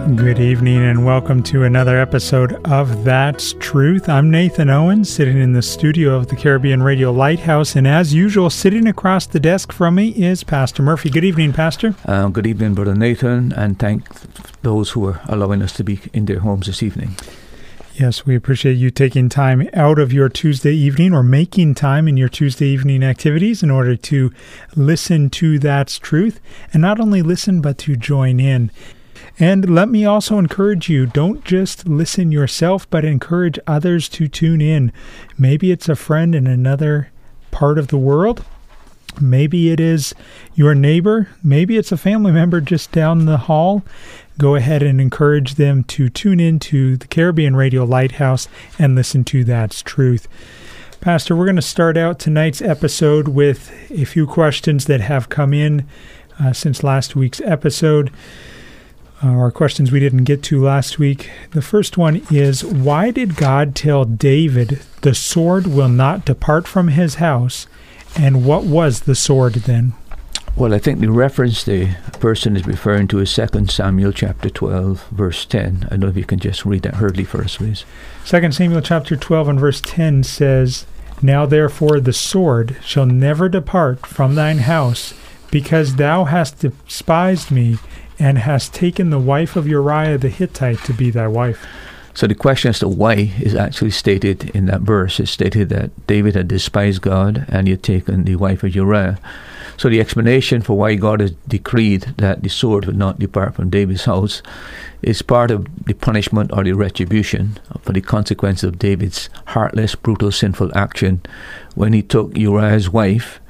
Good evening and welcome to another episode of That's Truth. I'm Nathan Owen, sitting in the studio of the Caribbean Radio Lighthouse, and as usual, sitting across the desk from me is Pastor Murphy. Good evening, Pastor. Uh, good evening, Brother Nathan, and thank those who are allowing us to be in their homes this evening. Yes, we appreciate you taking time out of your Tuesday evening or making time in your Tuesday evening activities in order to listen to That's Truth, and not only listen, but to join in. And let me also encourage you don't just listen yourself, but encourage others to tune in. Maybe it's a friend in another part of the world. Maybe it is your neighbor. Maybe it's a family member just down the hall. Go ahead and encourage them to tune in to the Caribbean Radio Lighthouse and listen to That's Truth. Pastor, we're going to start out tonight's episode with a few questions that have come in uh, since last week's episode uh, questions we didn't get to last week. The first one is Why did God tell David, the sword will not depart from his house? And what was the sword then? Well, I think the reference the person is referring to is 2 Samuel chapter 12, verse 10. I don't know if you can just read that hurriedly for us, please. 2 Samuel chapter 12 and verse 10 says, Now therefore the sword shall never depart from thine house, because thou hast despised me and hast taken the wife of Uriah the Hittite to be thy wife. So the question as to why is actually stated in that verse. It's stated that David had despised God and he had taken the wife of Uriah. So the explanation for why God has decreed that the sword would not depart from David's house is part of the punishment or the retribution for the consequence of David's heartless, brutal, sinful action when he took Uriah's wife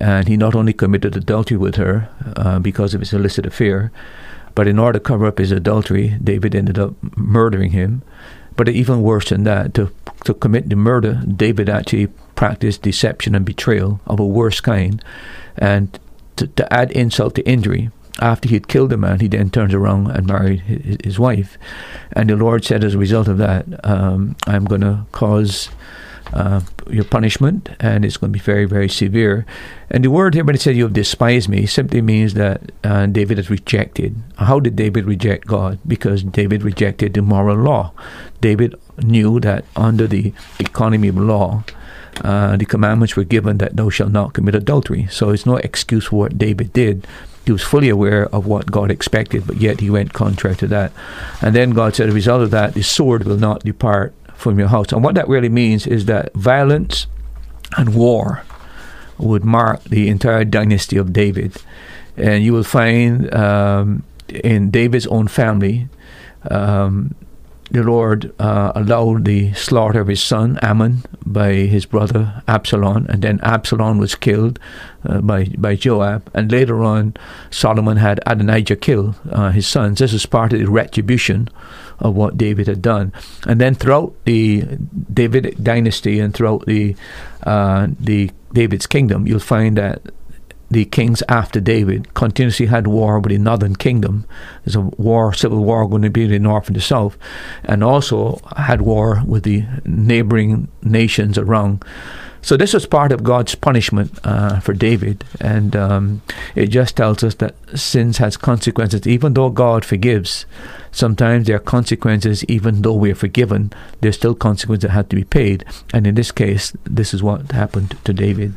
and he not only committed adultery with her uh, because of his illicit affair, but in order to cover up his adultery, David ended up murdering him. But even worse than that, to, to commit the murder, David actually practiced deception and betrayal of a worse kind. And to, to add insult to injury, after he had killed the man, he then turns around and married his, wife. And the Lord said, as a result of that, um, I'm going to cause uh, your punishment, and it's going to be very, very severe. And the word here, when it says you have despised me, simply means that uh, David has rejected. How did David reject God? Because David rejected the moral law. David knew that under the economy of law, uh, the commandments were given that thou shalt not commit adultery. So it's no excuse for what David did. He was fully aware of what God expected, but yet he went contrary to that. And then God said, a result of that, the sword will not depart from your house. And what that really means is that violence and war would mark the entire dynasty of David. And you will find um, in David's own family, um, the Lord uh, allowed the slaughter of his son Amnon by his brother Absalom, and then Absalom was killed uh, by by Joab, and later on Solomon had Adonijah kill uh, his sons. This is part of the retribution of what David had done. And then throughout the Davidic dynasty and throughout the uh, the David's kingdom, you'll find that the kings after David continuously had war with the northern kingdom. There's a war, civil war going to be in the north and the south, and also had war with the neighboring nations around. So this was part of God's punishment uh, for David, and um, it just tells us that sins has consequences. Even though God forgives, sometimes there are consequences. Even though we are forgiven, there's still consequences that have to be paid. And in this case, this is what happened to David.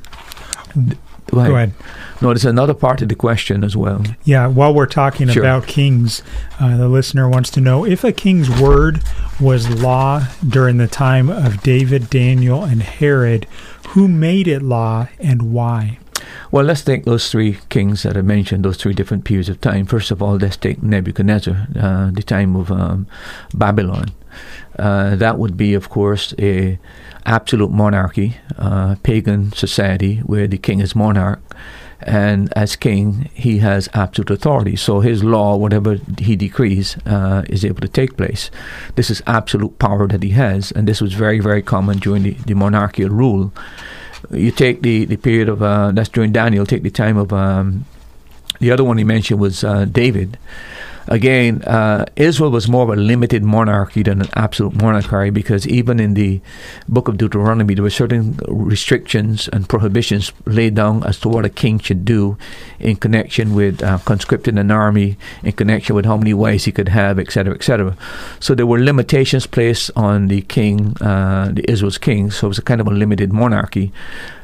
Go ahead. Go ahead. No, there's another part of the question as well. Yeah, while we're talking Sure. about kings, uh, the listener wants to know if a king's word was law during the time of David, Daniel, and Herod, who made it law and why? Well, let's take those three kings that I mentioned, those three different periods of time. First of all, let's take Nebuchadnezzar, uh, the time of um, Babylon. Uh, that would be, of course, a absolute monarchy, uh, pagan society where the king is monarch, and as king, he has absolute authority. So his law, whatever he decrees, uh, is able to take place. This is absolute power that he has, and this was very, very common during the, the monarchical rule you take the, the period of uh, that's during Daniel. Take the time of um, the other one he mentioned was uh, David. Again, uh, Israel was more of a limited monarchy than an absolute monarchy because even in the book of Deuteronomy, there were certain restrictions and prohibitions laid down as to what a king should do in connection with uh, conscripting an army, in connection with how many wives he could have, etc., etc. So there were limitations placed on the king, uh, the Israel's king. So it was a kind of a limited monarchy.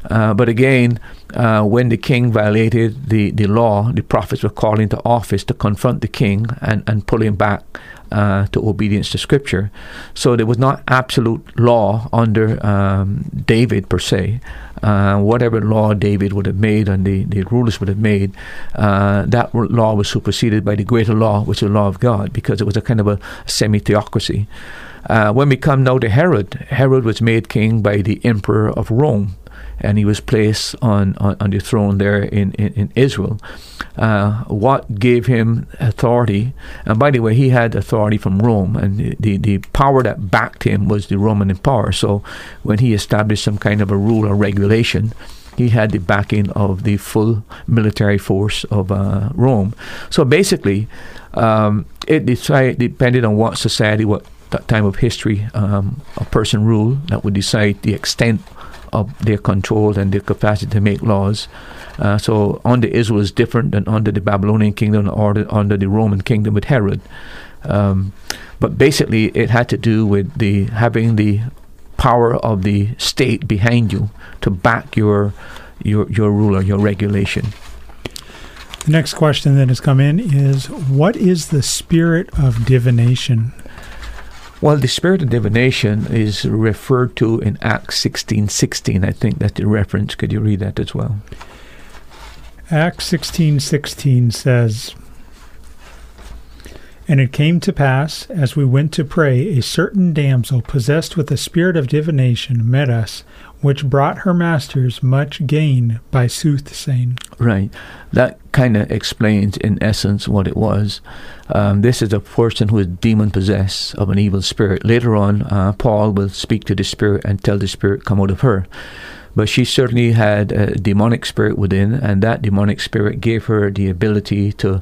Uh, but again, uh, when the king violated the, the law, the prophets were called into office to confront the king and, and pull him back uh, to obedience to scripture. So there was not absolute law under um, David per se. Uh, whatever law David would have made and the, the rulers would have made, uh, that law was superseded by the greater law, which is the law of God, because it was a kind of a semi theocracy. Uh, when we come now to Herod, Herod was made king by the emperor of Rome and he was placed on, on, on the throne there in, in, in Israel. Uh, what gave him authority? And by the way, he had authority from Rome, and the, the, the power that backed him was the Roman power. So when he established some kind of a rule or regulation, he had the backing of the full military force of uh, Rome. So basically, um, it decide, depended on what society, what time of history um, a person ruled, that would decide the extent of their control and their capacity to make laws. Uh, so under Israel is different than under the Babylonian kingdom or the, under the Roman kingdom with Herod. Um, but basically, it had to do with the having the power of the state behind you to back your your your rule or your regulation. The next question that has come in is What is the spirit of divination? Well, the spirit of divination is referred to in Acts sixteen sixteen. I think that's the reference. Could you read that as well? Acts sixteen sixteen says, And it came to pass, as we went to pray, a certain damsel possessed with a spirit of divination met us, which brought her masters much gain by soothsaying. Right. That kind of explains, in essence, what it was. Um, this is a person who is demon possessed of an evil spirit. Later on, uh, Paul will speak to the spirit and tell the spirit come out of her. But she certainly had a demonic spirit within, and that demonic spirit gave her the ability to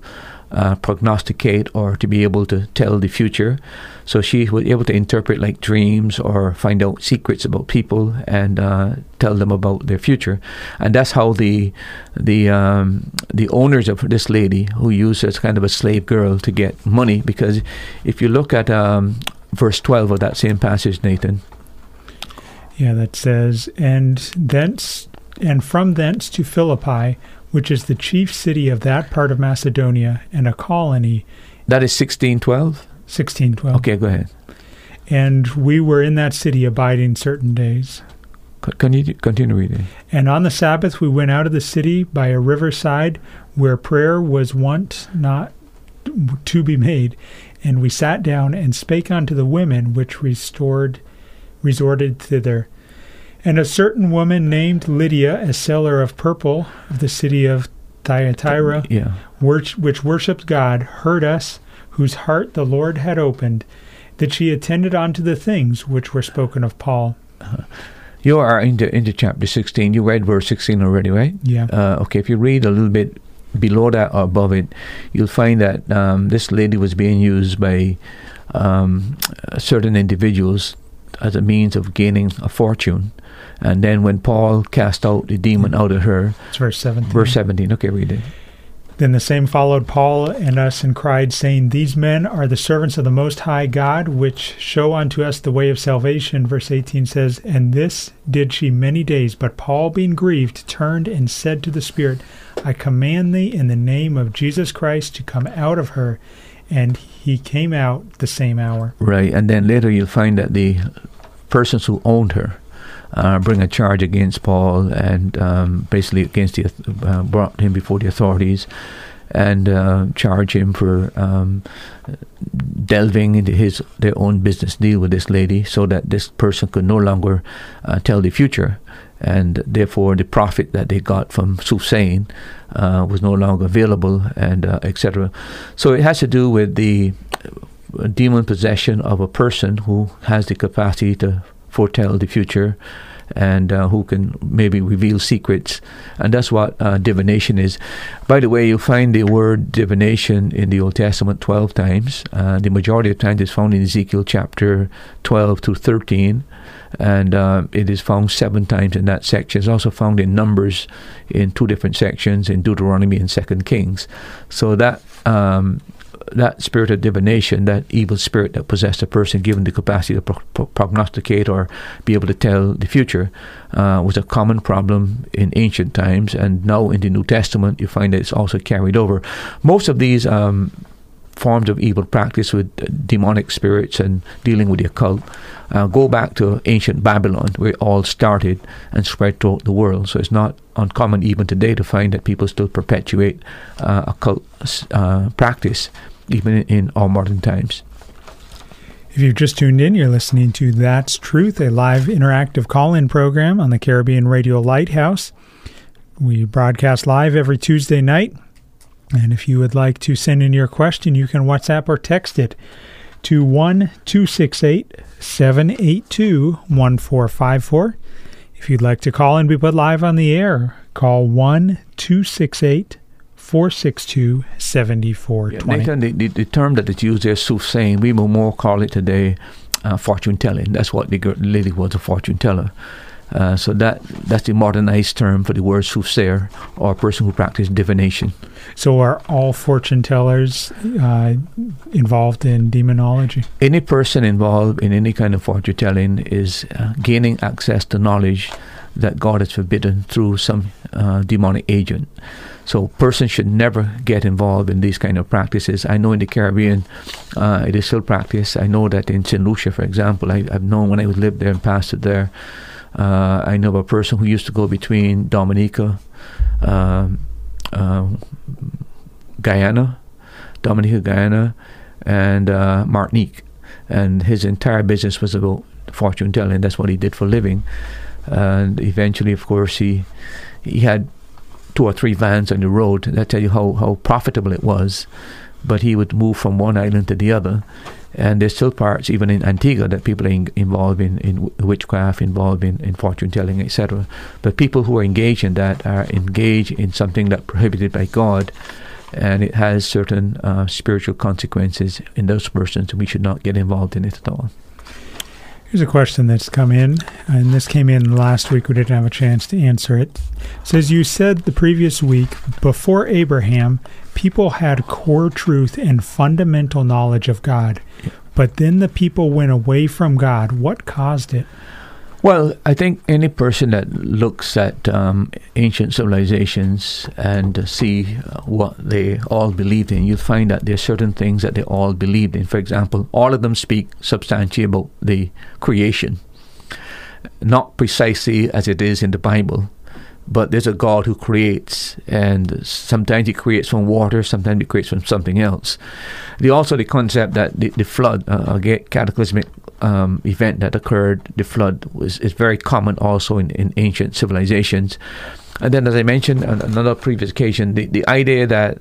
uh, prognosticate or to be able to tell the future. So she was able to interpret like dreams or find out secrets about people and uh, tell them about their future. And that's how the the um, the owners of this lady, who used as kind of a slave girl to get money, because if you look at um, verse twelve of that same passage, Nathan, Yeah, that says, And thence and from thence to Philippi, which is the chief city of that part of Macedonia, and a colony, that is sixteen twelve. sixteen twelve. Okay, go ahead. And we were in that city abiding certain days. Can you continue reading? And on the Sabbath we went out of the city by a riverside where prayer was wont not to be made, and we sat down and spake unto the women which restored resorted thither. And a certain woman named Lydia, a seller of purple of the city of Thyatira, Yeah. which, which worshipped God, heard us, whose heart the Lord had opened, that she attended unto the things which were spoken of Paul. You are into into chapter sixteen. You read verse sixteen already, right? Yeah. Uh, okay, if you read a little bit below that or above it, you'll find that um, this lady was being used by um, certain individuals as a means of gaining a fortune. And then when Paul cast out the demon mm-hmm. out of her, It's verse 17. verse 17, okay, read it. Then the same followed Paul and us and cried, saying, These men are the servants of the Most High God, which show unto us the way of salvation. Verse 18 says, And this did she many days. But Paul, being grieved, turned and said to the Spirit, I command thee in the name of Jesus Christ to come out of her. And he came out the same hour. Right, and then later you'll find that the persons who owned her uh, bring a charge against Paul and um, basically against the uh, brought him before the authorities and uh, charge him for um, delving into his their own business deal with this lady, so that this person could no longer uh, tell the future, and therefore the profit that they got from soothsaying uh, was no longer available, and uh, etc. So it has to do with the demon possession of a person who has the capacity to foretell the future and uh, who can maybe reveal secrets. And that's what uh, divination is. By the way, you'll find the word divination in the Old Testament 12 times. Uh, the majority of times it's found in Ezekiel chapter 12 to 13. And uh, it is found seven times in that section. It's also found in Numbers in two different sections, in Deuteronomy and Second Kings. So that um, that spirit of divination, that evil spirit that possessed a person, given the capacity to pro- pro- prognosticate or be able to tell the future, uh, was a common problem in ancient times. And now in the New Testament, you find that it's also carried over. Most of these um, forms of evil practice with uh, demonic spirits and dealing with the occult uh, go back to ancient Babylon, where it all started and spread throughout the world. So it's not uncommon even today to find that people still perpetuate uh, occult uh, practice even in all modern times. If you've just tuned in, you're listening to That's Truth, a live interactive call in program on the Caribbean Radio Lighthouse. We broadcast live every Tuesday night. And if you would like to send in your question, you can WhatsApp or text it to 1 268 782 1454. If you'd like to call and be put live on the air, call 1 268 462 7420. Nathan, the, the, the, term that is used there, soothsaying, we will more call it today uh, fortune telling. That's what the lady was a fortune teller. Uh, so that that's the modernized term for the word soothsayer or person who practices divination. So are all fortune tellers uh, involved in demonology? Any person involved in any kind of fortune telling is uh, gaining access to knowledge that God has forbidden through some uh, demonic agent. So, person should never get involved in these kind of practices. I know in the Caribbean, uh, it is still practiced. I know that in St. Lucia, for example, I, have known when I lived there and pastored there. Uh, I know of a person who used to go between Dominica, um, uh, Guyana, Dominica, Guyana, and uh, Martinique, and his entire business was about fortune telling. That's what he did for living. And eventually, of course, he he had two or three vans on the road. That tell you how, how profitable it was. But he would move from one island to the other. And there's still parts, even in Antigua, that people are in, involved in, in witchcraft, involved in, in fortune telling, etc. But people who are engaged in that are engaged in something that's prohibited by God, and it has certain uh, spiritual consequences in those persons, and we should not get involved in it at all. Here's a question that's come in, and this came in last week. We didn't have a chance to answer it. it. Says you said the previous week before Abraham, people had core truth and fundamental knowledge of God, but then the people went away from God. What caused it? Well, I think any person that looks at um, ancient civilizations and see what they all believed in, you'll find that there are certain things that they all believed in. For example, all of them speak substantially about the creation, not precisely as it is in the Bible, but there's a God who creates, and sometimes He creates from water, sometimes He creates from something else. The also the concept that the, the flood, uh, a cataclysmic um, event that occurred, the flood, was is very common also in, in ancient civilizations. And then, as I mentioned on another previous occasion, the, the idea that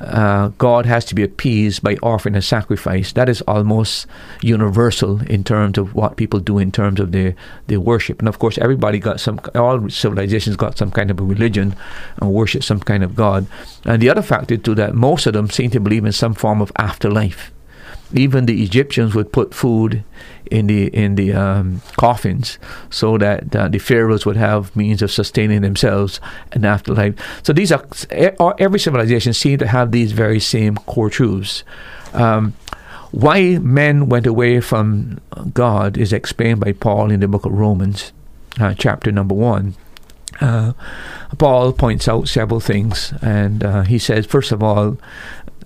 uh, God has to be appeased by offering a sacrifice. That is almost universal in terms of what people do in terms of their, their worship. And of course, everybody got some, all civilizations got some kind of a religion and worship some kind of God. And the other factor to that, most of them seem to believe in some form of afterlife even the Egyptians would put food in the in the um, coffins so that uh, the pharaohs would have means of sustaining themselves in afterlife. So these are every civilization seemed to have these very same core truths. Um, why men went away from God is explained by Paul in the book of Romans, uh, chapter number one. Uh, Paul points out several things, and uh, he says, first of all,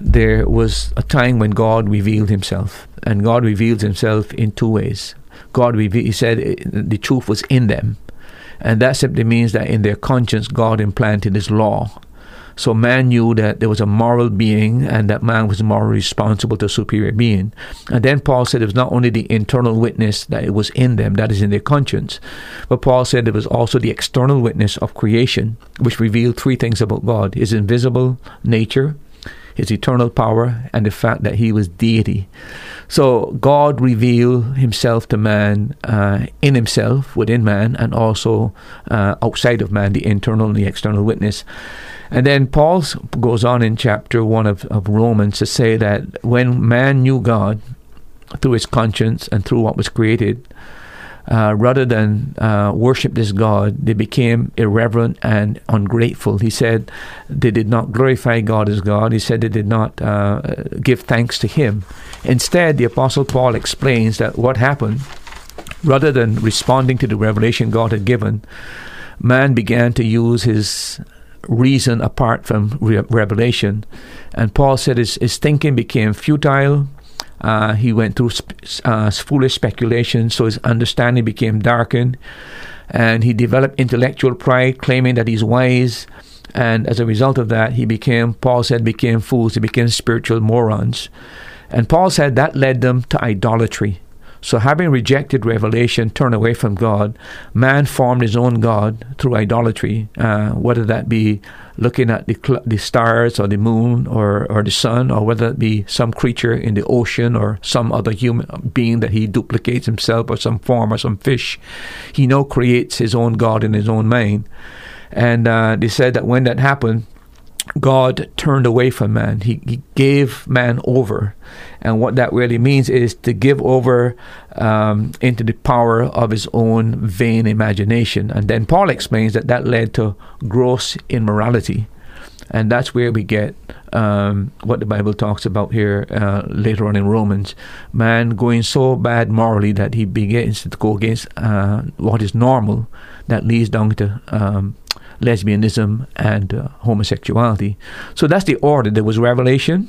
there was a time when God revealed Himself, and God reveals Himself in two ways. God, reve- He said, eh, the truth was in them, and that simply means that in their conscience, God implanted His law so man knew that there was a moral being and that man was morally responsible to a superior being. And then Paul said it was not only the internal witness that it was in them, that is in their conscience, but Paul said it was also the external witness of creation, which revealed three things about God his invisible nature, his eternal power, and the fact that he was deity. So God revealed himself to man uh, in himself, within man, and also uh, outside of man, the internal and the external witness. And then Paul goes on in chapter 1 of, of Romans to say that when man knew God through his conscience and through what was created, uh, rather than uh, worship this God, they became irreverent and ungrateful. He said they did not glorify God as God. He said they did not uh, give thanks to Him. Instead, the Apostle Paul explains that what happened, rather than responding to the revelation God had given, man began to use his reason apart from re- revelation. And Paul said his, his thinking became futile. Uh, he went through sp- uh, foolish speculation, so his understanding became darkened. And he developed intellectual pride, claiming that he's wise. And as a result of that, he became, Paul said, became fools. He became spiritual morons. And Paul said that led them to idolatry. So, having rejected revelation, turned away from God, man formed his own God through idolatry, uh, whether that be looking at the, cl- the stars or the moon or, or the sun, or whether it be some creature in the ocean or some other human being that he duplicates himself or some form or some fish. He now creates his own God in his own mind. And uh, they said that when that happened, God turned away from man. He, he, gave man over. And what that really means is to give over um, into the power of his own vain imagination. And then Paul explains that that led to gross immorality. And that's where we get um, what the Bible talks about here uh, later on in Romans. Man going so bad morally that he begins to go against uh, what is normal, that leads down to um, lesbianism and uh, homosexuality. So that's the order. There was revelation.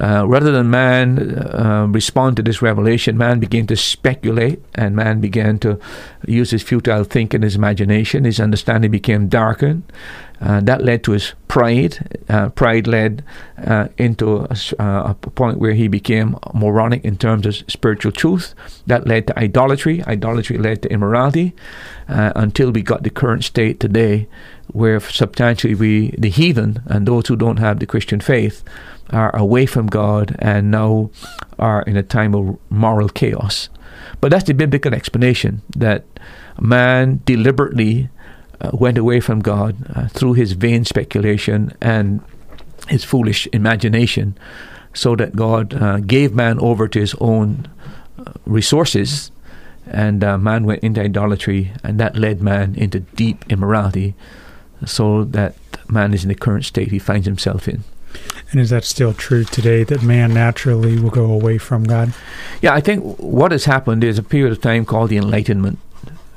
Uh, rather than man uh, respond to this revelation, man began to speculate and man began to use his futile thinking, his imagination. His understanding became darkened. Uh, that led to his pride. Uh, pride led uh, into a, uh, a, point where he became moronic in terms of spiritual truth. That led to idolatry. Idolatry led to immorality uh, until we got the current state today where substantially we, the heathen and those who don't have the Christian faith, are away from God and now are in a time of moral chaos. But that's the biblical explanation that man deliberately uh, went away from God uh, through his vain speculation and his foolish imagination, so that God uh, gave man over to his own uh, resources, and uh, man went into idolatry, and that led man into deep immorality, so that man is in the current state he finds himself in. And is that still true today that man naturally will go away from God? Yeah, I think what has happened is a period of time called the Enlightenment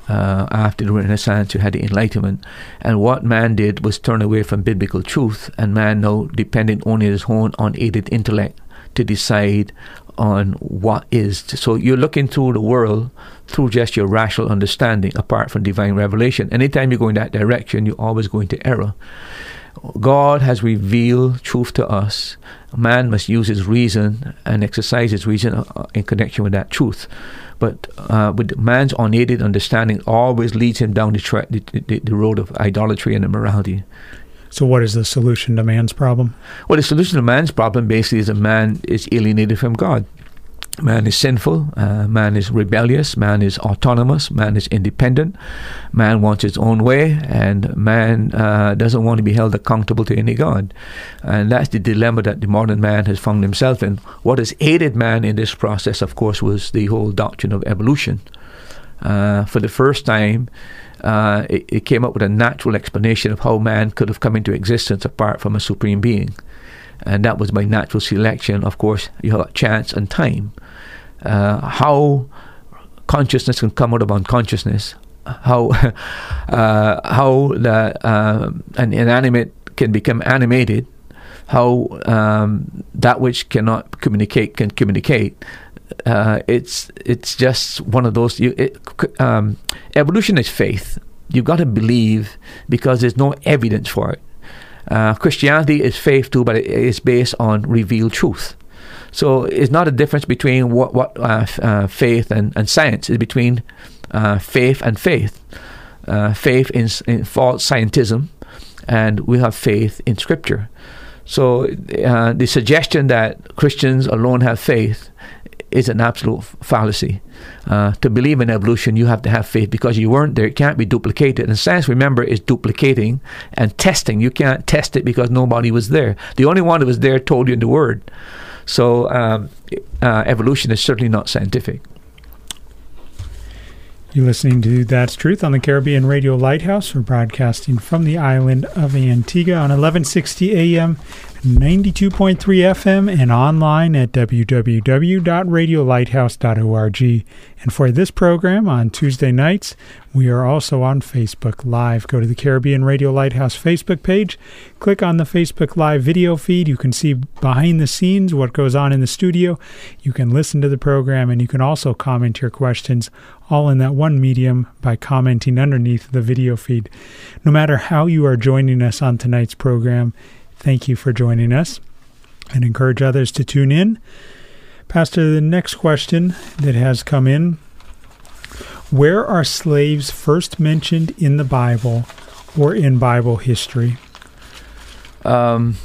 uh, after the Renaissance, you had the Enlightenment, and what man did was turn away from biblical truth, and man now depended on his own unaided intellect to decide on what is. So you're looking through the world through just your rational understanding, apart from divine revelation. Anytime you go in that direction, you're always going to error. God has revealed truth to us. Man must use his reason and exercise his reason uh, in connection with that truth. But uh, with man's unaided understanding, always leads him down the, tra- the, the, the road of idolatry and immorality. So, what is the solution to man's problem? Well, the solution to man's problem basically is that man is alienated from God. Man is sinful, uh, man is rebellious, man is autonomous, man is independent, man wants his own way, and man uh, doesn't want to be held accountable to any God. And that's the dilemma that the modern man has found himself in. What has aided man in this process, of course, was the whole doctrine of evolution. Uh, for the first time, uh, it, it came up with a natural explanation of how man could have come into existence apart from a supreme being and that was by natural selection. Of course, you have chance and time. Uh, how consciousness can come out of unconsciousness, how uh, how the, uh, an inanimate can become animated, how um, that which cannot communicate can communicate. Uh, it's it's just one of those. You, it, um, evolution is faith. You've got to believe because there's no evidence for it. Uh, Christianity is faith too, but it is based on revealed truth. So it's not a difference between what what uh, uh, faith and, and science. It's between uh, faith and faith. Uh, faith in, in false scientism, and we have faith in Scripture. So uh, the suggestion that Christians alone have faith is an absolute fallacy. Uh, to believe in evolution, you have to have faith because you weren't there. It can't be duplicated. And science, remember, is duplicating and testing. You can't test it because nobody was there. The only one that was there told you in the Word. So um, uh, evolution is certainly not scientific. You're listening to That's Truth on the Caribbean Radio Lighthouse. We're broadcasting from the island of Antigua on 1160 AM 92.3 FM and online at www.radiolighthouse.org. And for this program on Tuesday nights, we are also on Facebook Live. Go to the Caribbean Radio Lighthouse Facebook page, click on the Facebook Live video feed. You can see behind the scenes what goes on in the studio. You can listen to the program and you can also comment your questions all in that one medium by commenting underneath the video feed. No matter how you are joining us on tonight's program, Thank you for joining us and encourage others to tune in. Pastor, the next question that has come in Where are slaves first mentioned in the Bible or in Bible history? Um,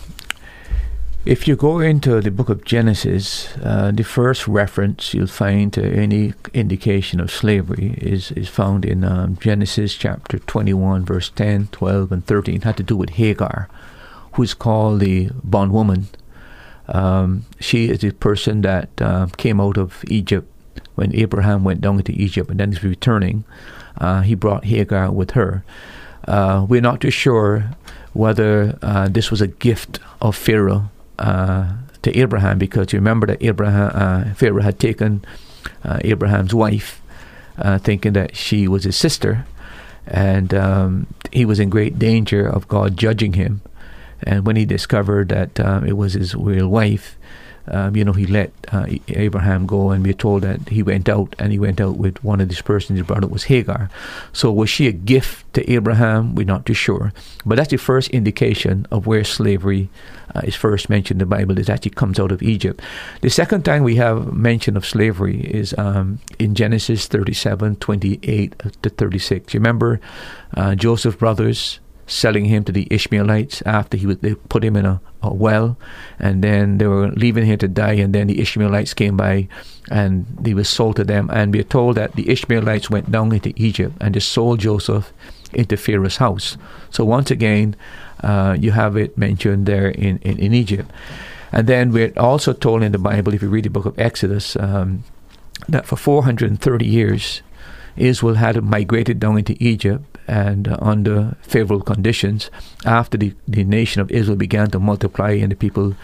if you go into the book of Genesis, uh, the first reference you'll find to any indication of slavery is, is found in um, Genesis chapter 21, verse 10, 12, and 13. It had to do with Hagar who's called the bondwoman. Um, she is the person that uh, came out of Egypt when Abraham went down into Egypt and then he's returning. Uh, he brought Hagar with her. Uh, we're not too sure whether uh, this was a gift of Pharaoh uh, to Abraham because you remember that Abraham uh, Pharaoh had taken Abraham's wife, thinking that she was his sister, and um, he was in great danger of God judging him. And when he discovered that um, it was his real wife, um, you know, he let uh, Abraham go, and we're told that he went out, and he went out with one of these persons he brought up was Hagar. So was she a gift to Abraham? We're not too sure, but that's the first indication of where slavery uh, is first mentioned in the Bible. It actually comes out of Egypt. The second time we have mention of slavery is um, in Genesis 37, 28 to 36. You remember uh, Joseph's brothers selling him to the Ishmaelites after he was, they put him in a, a, well, and then they were leaving him to die, and then the Ishmaelites came by, and he was sold to them. And we are told that the Ishmaelites went down into Egypt and they sold Joseph into Pharaoh's house. So once again, uh, you have it mentioned there in, in, in, Egypt. And then we're also told in the Bible, if you read the book of Exodus, um, that for 430 years, Israel had migrated down into Egypt and uh, under favorable conditions after the, the nation of Israel began to multiply and the people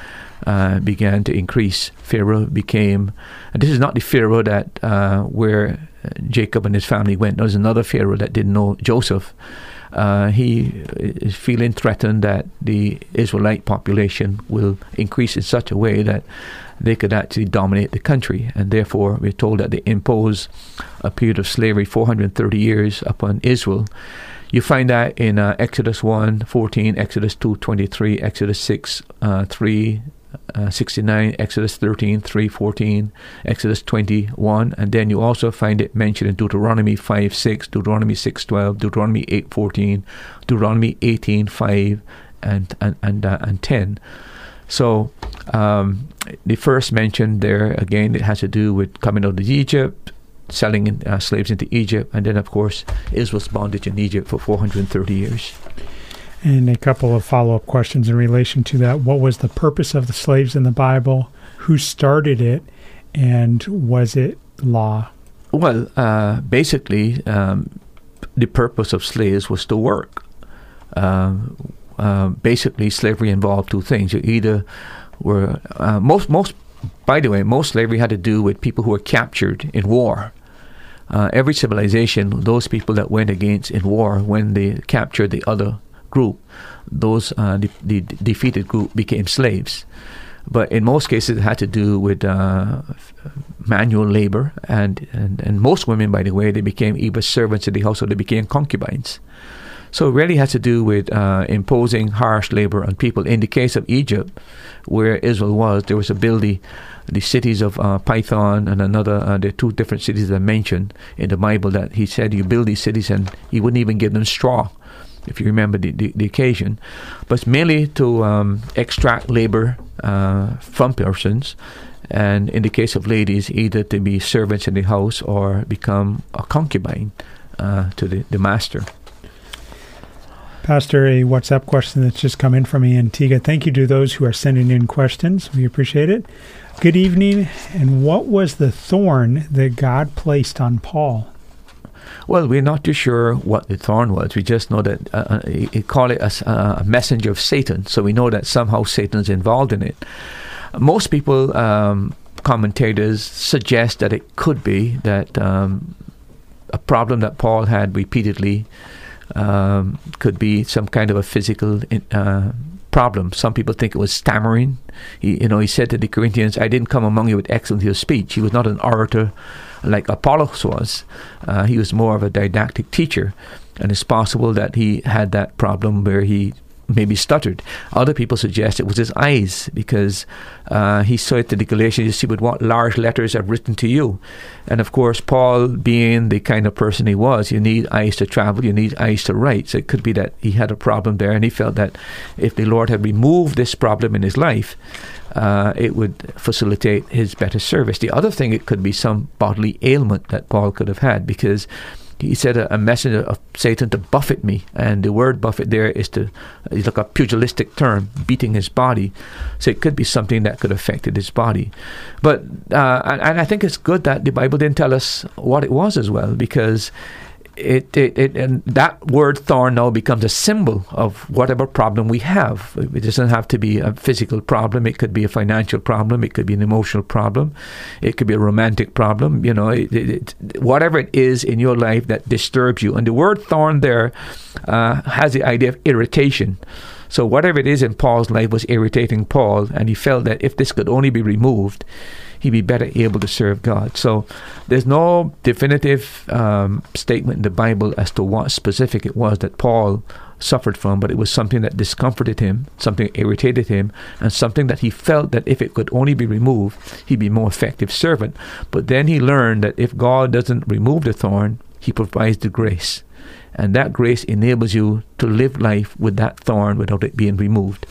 uh, began to increase. Pharaoh became, and this is not the Pharaoh that uh, where Jacob and his family went. There's another Pharaoh that didn't know Joseph. Uh, he is feeling threatened that the Israelite population will increase in such a way that they could actually dominate the country. And therefore, we're told that they impose a period of slavery, 430 years, upon Israel. You find that in uh, Exodus 1 14, Exodus 2 23, Exodus 6 uh, 3 uh, 69, Exodus 13, 3, 14, Exodus 21, and then you also find it mentioned in Deuteronomy 5, 6, Deuteronomy 6, 12, Deuteronomy 8, 14, Deuteronomy 18, 5, and, and, and, uh, and 10. So um, the first mention there again, it has to do with coming out of Egypt, selling in, uh, slaves into Egypt, and then of course Israel's bondage in Egypt for 430 years. And a couple of follow up questions in relation to that. What was the purpose of the slaves in the Bible? Who started it? And was it law? Well, uh, basically, um, the purpose of slaves was to work. Uh, uh, basically, slavery involved two things. You either were uh, most most. By the way, most slavery had to do with people who were captured in war. Uh, every civilization, those people that went against in war, when they captured the other group, those uh, the, the defeated group became slaves. But in most cases, it had to do with uh, manual labor, and, and, and most women, by the way, they became either servants in the household, they became concubines. So it really has to do with uh, imposing harsh labor on people. In the case of Egypt, where Israel was, there was a building, the cities of uh, Pithom and another, uh, the two different cities that I mentioned in the Bible that he said you build these cities and he wouldn't even give them straw if you remember the, the, the occasion, but mainly to um, extract labor uh, from persons, and in the case of ladies, either to be servants in the house or become a concubine uh, to the, the master. Pastor, a WhatsApp question that's just come in from Antigua. Thank you to those who are sending in questions. We appreciate it. Good evening. And what was the thorn that God placed on Paul? Well, we're not too sure what the thorn was. We just know that uh, uh he call it a, a, messenger of Satan. So we know that somehow Satan is involved in it. Most people, um, commentators, suggest that it could be that um, a problem that Paul had repeatedly um, could be some kind of a physical uh, problem. Some people think it was stammering. He, you know, he said to the Corinthians, "I didn't come among you with excellence of speech." He was not an orator like Apollos was. Uh, he was more of a didactic teacher, and it's possible that he had that problem where he maybe stuttered. Other people suggest it was his eyes because uh, he said to the Galatians, You see, with what large letters I've written to you. And of course, Paul, being the kind of person he was, you need eyes to travel, you need eyes to write. So it could be that he had a problem there, and he felt that if the Lord had removed this problem in his life, uh, it would facilitate his better service. The other thing, it could be some bodily ailment that Paul could have had because he said a, a, messenger of Satan to buffet me, and the word buffet there is to is like a pugilistic term, beating his body. So it could be something that could affected his body. But uh, and, and I think it's good that the Bible didn't tell us what it was as well, because it, it, it, and that word thorn now becomes a symbol of whatever problem we have. It doesn't have to be a physical problem. It could be a financial problem. It could be an emotional problem. It could be a romantic problem. You know, it, it, whatever it is in your life that disturbs you. And the word thorn there uh, has the idea of irritation. So whatever it is in Paul's life was irritating Paul, and he felt that if this could only be removed, he'd be better able to serve God. So there's no definitive um, statement in the Bible as to what specific it was that Paul suffered from, but it was something that discomforted him, something irritated him, and something that he felt that if it could only be removed, he'd be more effective servant. But then he learned that if God doesn't remove the thorn, he provides the grace. And that grace enables you to live life with that thorn without it being removed.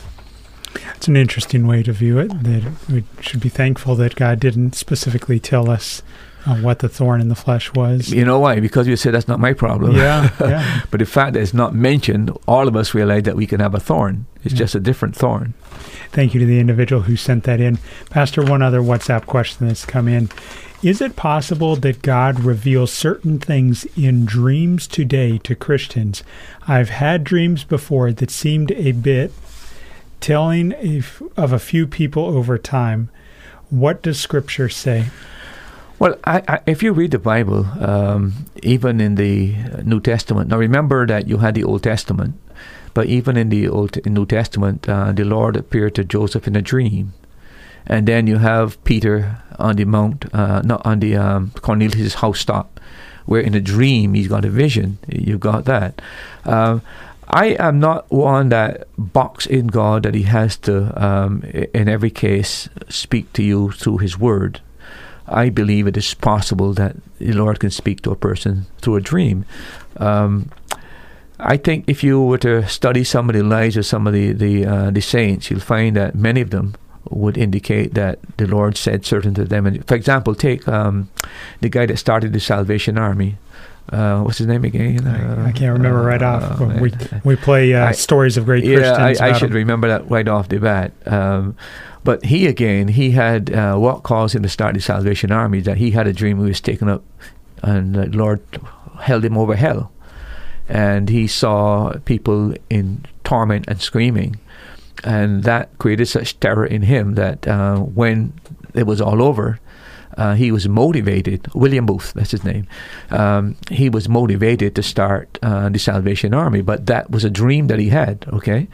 It's an interesting way to view it. That we should be thankful that God didn't specifically tell us uh, what the thorn in the flesh was. You know why? Because you said that's not my problem. Yeah, yeah. but the fact that it's not mentioned, all of us realize that we can have a thorn. It's yeah. just a different thorn. Thank you to the individual who sent that in. Pastor, one other WhatsApp question that's come in. Is it possible that God reveals certain things in dreams today to Christians? I've had dreams before that seemed a bit telling of a few people over time. What does Scripture say? Well, I, I, if you read the Bible, um, even in the New Testament, now remember that you had the Old Testament, but even in the Old New Testament, uh, the Lord appeared to Joseph in a dream, and then you have Peter on the mount, uh, not on the um, Cornelius' housetop, where in a dream he's got a vision. You've got that. Uh, I am not one that box in God that He has to, um, in every case, speak to you through His Word. I believe it is possible that the Lord can speak to a person through a dream. Um, I think if you were to study some of the lives of some of the the, uh, the saints, you'll find that many of them would indicate that the Lord said certain to them. And for example, take um, the guy that started the Salvation Army. Uh, what's his name again? I, I can't remember right off. But we we play uh, I- stories of great yeah, Christians. I, I should him. remember that right off the bat. Um, but he again, he had uh, what caused him to start the Salvation Army. That he had a dream he was taken up, and the Lord held him over hell, and he saw people in torment and screaming, and that created such terror in him that uh, when it was all over. Uh, he was motivated. William Booth, that's his name. Um, he was motivated to start uh, the Salvation Army, but that was a dream that he had. Okay,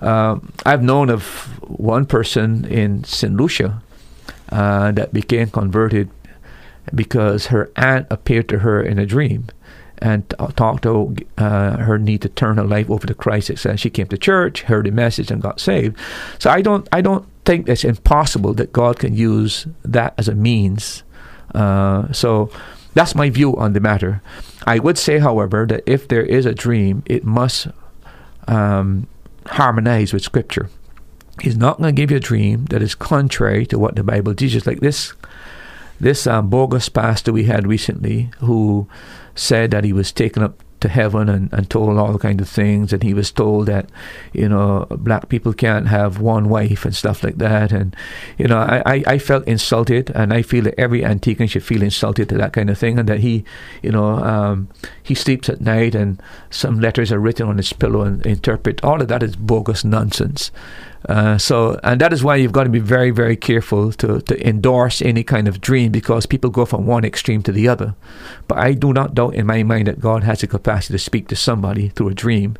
um, I've known of one person in St. Lucia uh, that became converted because her aunt appeared to her in a dream and talked to uh, her need to turn her life over to Christ. And she came to church, heard the message, and got saved. So I don't, I don't think it's impossible that God can use that as a means. Uh, so that's my view on the matter. I would say, however, that if there is a dream, it must um, harmonize with Scripture. He's not going to give you a dream that is contrary to what the Bible teaches. Like this, this um, bogus pastor we had recently, who said that he was taken up to heaven and, and told all kinds of things, and he was told that you know black people can't have one wife and stuff like that, and you know I, I, I felt insulted, and I feel that every Antiguan should feel insulted to that kind of thing, and that he you know um, he sleeps at night and some letters are written on his pillow and interpret all of that is bogus nonsense. Uh, so, and that is why you've got to be very, very careful to, to endorse any kind of dream because people go from one extreme to the other. But I do not doubt in my mind that God has the capacity to speak to somebody through a dream.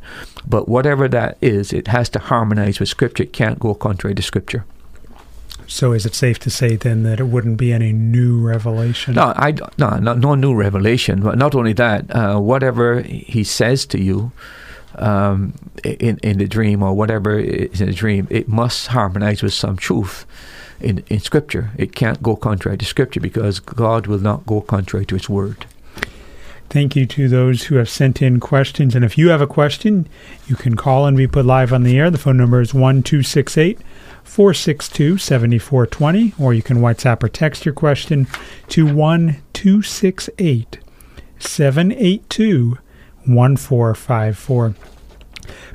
But whatever that is, it has to harmonize with Scripture. It can't go contrary to Scripture. So is it safe to say then that it wouldn't be any new revelation? No, I no, no, no new revelation. But not only that, uh, whatever He says to you um, in in the dream or whatever is in the dream, it must harmonize with some truth in in Scripture. It can't go contrary to Scripture because God will not go contrary to His word. Thank you to those who have sent in questions. And if you have a question, you can call and be put live on the air. The phone number is 1268 462 7420, or you can WhatsApp or text your question to 1268 782 1454.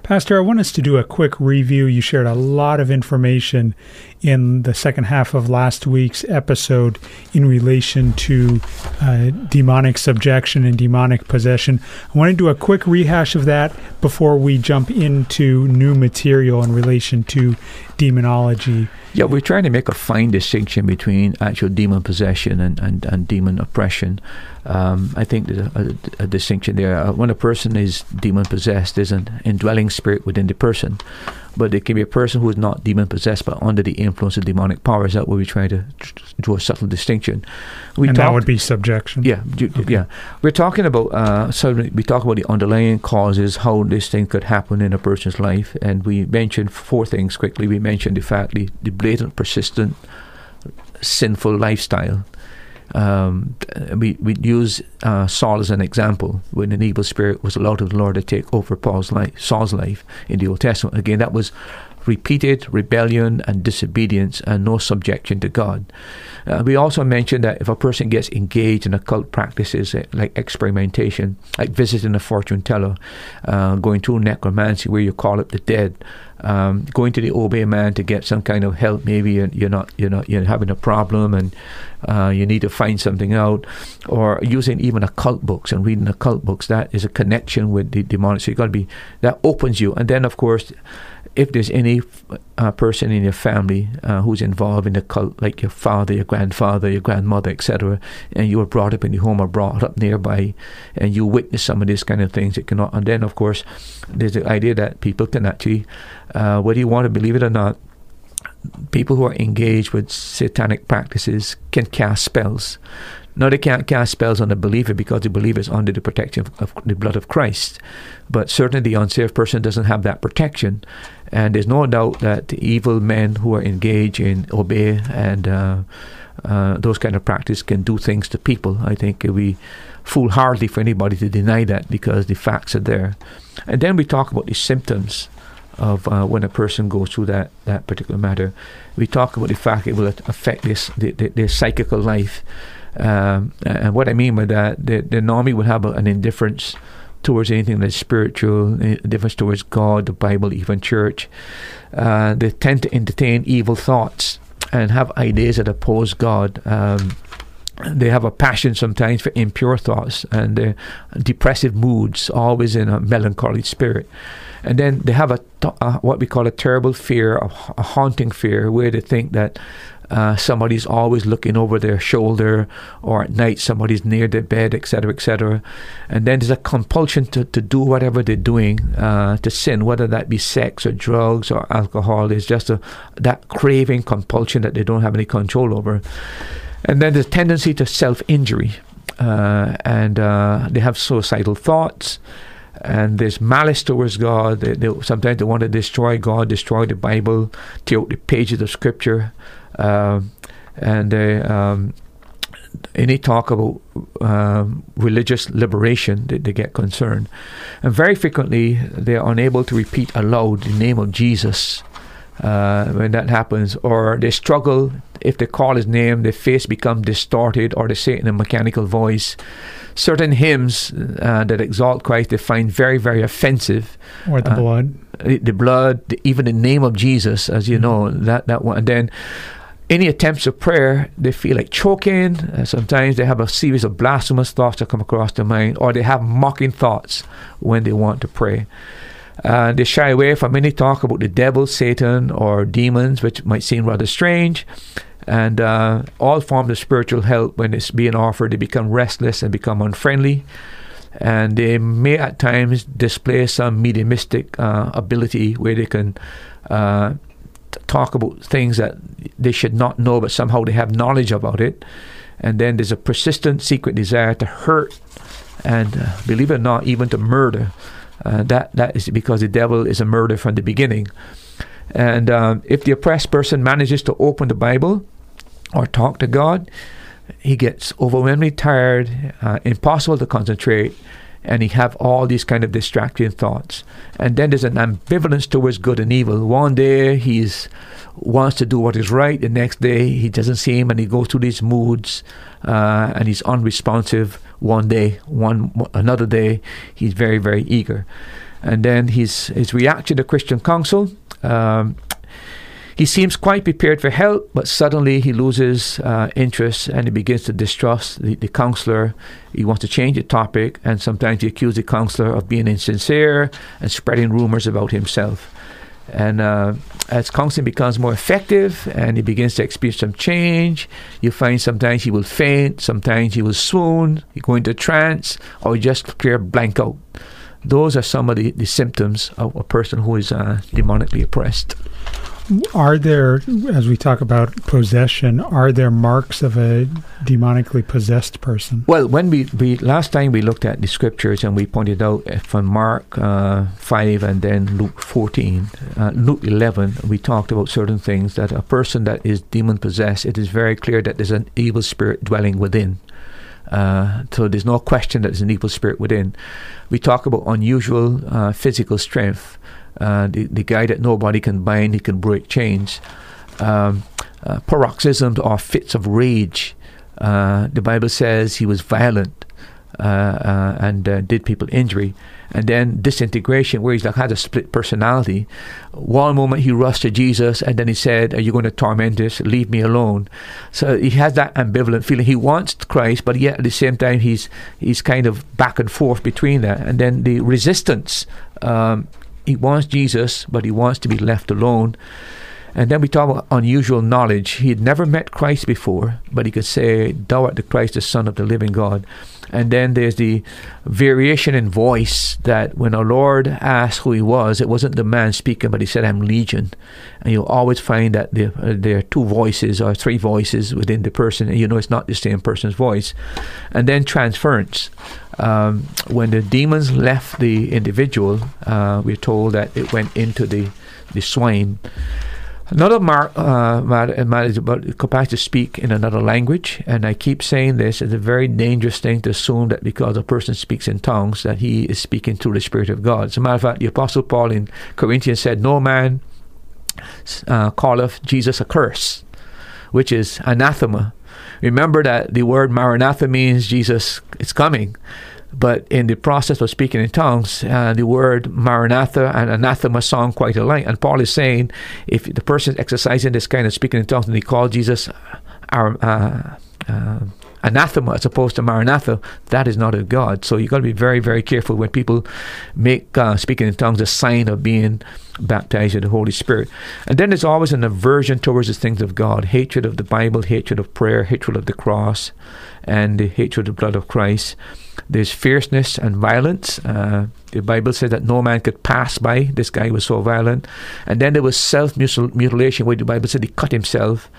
Pastor, I want us to do a quick review. You shared a lot of information in the second half of last week's episode in relation to uh, demonic subjection and demonic possession. I want to do a quick rehash of that before we jump into new material in relation to demonology. Yeah, we're trying to make a fine distinction between actual demon possession and, and, and demon oppression. Um, I think there's a, a, a distinction there. Uh, when a person is demon possessed, there's an indwelling spirit within the person. But it can be a person who is not demon possessed but under the influence of demonic powers. That where we try to draw a subtle distinction. We and that would be subjection. yeah, ju- yeah. We're talking about uh, so we talk about the underlying causes, how this thing could happen in a person's life, and we mentioned four things quickly. We mentioned the fact the, the blatant, persistent, sinful lifestyle. Um, we we use uh, Saul as an example when an evil spirit was allowed of the Lord to take over Paul's life, Saul's life in the Old Testament. Again, that was repeated rebellion and disobedience and no subjection to God. Uh, we also mentioned that if a person gets engaged in occult practices uh, like experimentation, like visiting a fortune teller, uh, going to necromancy where you call up the dead, um, going to the obeah man to get some kind of help, maybe you're, you're not you're not you're having a problem and uh, you need to find something out, or using even occult books and reading occult books, that is a connection with the demonic. So you got to be that opens you, and then of course if there's any uh, person in your family uh, who's involved in the cult, like your father, your grandfather, your grandmother, etc., and you were brought up in the home or brought up nearby, and you witness some of these kind of things, it cannot. And then, of course, there's the idea that people can actually, uh, whether you want to believe it or not, people who are engaged with satanic practices can cast spells. Now, they can't cast spells on the believer because the believer is under the protection of, of the blood of Christ. But certainly the unsaved person doesn't have that protection. And there's no doubt that the evil men who are engaged in obeah and uh, uh, those kind of practice can do things to people. I think we foolhardy for anybody to deny that because the facts are there. And then we talk about the symptoms of uh, when a person goes through that, that particular matter. We talk about the fact it will affect this, their psychical life. Um, and what I mean by that, they, they will have an indifference towards anything that's spiritual, indifference towards God, the Bible, even church. Uh, they tend to entertain evil thoughts and have ideas that oppose God. Um, they have a passion sometimes for impure thoughts and depressive moods, always in a melancholy spirit. And then they have a, a what we call a terrible fear, a, a haunting fear, where they think that uh, somebody's always looking over their shoulder, or at night somebody's near their bed, etc., etc. And then there's a compulsion to, to do whatever they're doing uh, to sin, whether that be sex or drugs or alcohol. There's just a, that craving, compulsion that they don't have any control over. And then the tendency to self injury, uh, and uh, they have suicidal thoughts and there's malice towards God. They, they, sometimes they want to destroy God, destroy the Bible, tear out the pages of Scripture, and they, um, any talk about um, religious liberation, they, they, get concerned. And very frequently, they are unable to repeat aloud the name of Jesus uh, when that happens, or they struggle if they call his name, their face becomes distorted, or they say it in a mechanical voice. Certain hymns uh, that exalt Christ they find very, very offensive. Or the uh, blood, the blood, the, even the name of Jesus, as you mm-hmm. know that that one. And then any attempts of prayer, they feel like choking. Uh, sometimes they have a series of blasphemous thoughts that come across their mind, or they have mocking thoughts when they want to pray. Uh, they shy away from any talk about the devil, Satan, or demons, which might seem rather strange. And uh, all forms of spiritual help, when it's being offered, they become restless and become unfriendly. And they may at times display some mediumistic uh, ability where they can uh, talk about things that they should not know, but somehow they have knowledge about it. And then there's a persistent secret desire to hurt and, uh, believe it or not, even to murder. Uh, that that is because the devil is a murderer from the beginning. And um, if the oppressed person manages to open the Bible or talk to God, he gets overwhelmingly tired, uh, impossible to concentrate, and he have all these kind of distracting thoughts. And then there's an ambivalence towards good and evil. One day he's wants to do what is right. The next day he doesn't see him, and he goes through these moods, uh, and he's unresponsive. One day, one another day, he's very very eager, and then his his reaction to Christian counsel. Um, he seems quite prepared for help, but suddenly he loses uh, interest and he begins to distrust the, the counselor. He wants to change the topic, and sometimes he accuses the counselor of being insincere and spreading rumors about himself. And uh, as counseling becomes more effective and he begins to experience some change, you find sometimes he will faint, sometimes he will swoon, he go into trance, or just clear blank out. Those are some of the, the symptoms of a person who is uh, demonically oppressed. Are there, as we talk about possession, are there marks of a demonically possessed person? Well, when we, we last time we looked at the scriptures and we pointed out from Mark uh, 5 and then Luke 14, uh, Luke 11, we talked about certain things that a person that is demon possessed, it is very clear that there's an evil spirit dwelling within. Uh, so there's no question that there's an evil spirit within. We talk about unusual uh, physical strength uh, the, the guy that nobody can bind, he can break chains. Um, uh, paroxysms or fits of rage. Uh, the Bible says he was violent uh, uh, and did people injury. And then disintegration, where he's like had a split personality. One moment he rushed to Jesus, and then he said, "Are you going to torment us? Leave me alone." So he has that ambivalent feeling. He wants Christ, but yet at the same time he's he's kind of back and forth between that. And then the resistance um, he wants Jesus, but he wants to be left alone. And then we talk about unusual knowledge. He had never met Christ before, but he could say, Thou art the Christ, the Son of the living God. And then there's the variation in voice that when our Lord asked who he was, it wasn't the man speaking, but he said, I'm Legion. And you'll always find that there, uh, there are two voices or three voices within the person, and you know it's not the same person's voice. And then transference. Um, when the demons left the individual, uh, we're told that it went into the, the swine. Another uh, matter, matter is about capacity to speak in another language, and I keep saying this. It's a very dangerous thing to assume that because a person speaks in tongues, that he is speaking through the Spirit of God. As a matter of fact, the Apostle Paul in Corinthians said, "No man uh, calleth Jesus a curse," which is anathema. Remember that the word Maranatha means Jesus is coming. But in the process of speaking in tongues, uh, the word maranatha and anathema sound quite alike. And Paul is saying if the person is exercising this kind of speaking in tongues and they call Jesus our, uh, uh, anathema as opposed to maranatha, that is not of God. So you've got to be very, very careful when people make uh, speaking in tongues a sign of being baptized in the Holy Spirit. And then there's always an aversion towards the things of God hatred of the Bible, hatred of prayer, hatred of the cross, and the hatred of the blood of Christ. There's fierceness and violence. Uh, the Bible says that no man could pass by. This guy was so violent. And then there was self mutilation, where the Bible said he cut himself.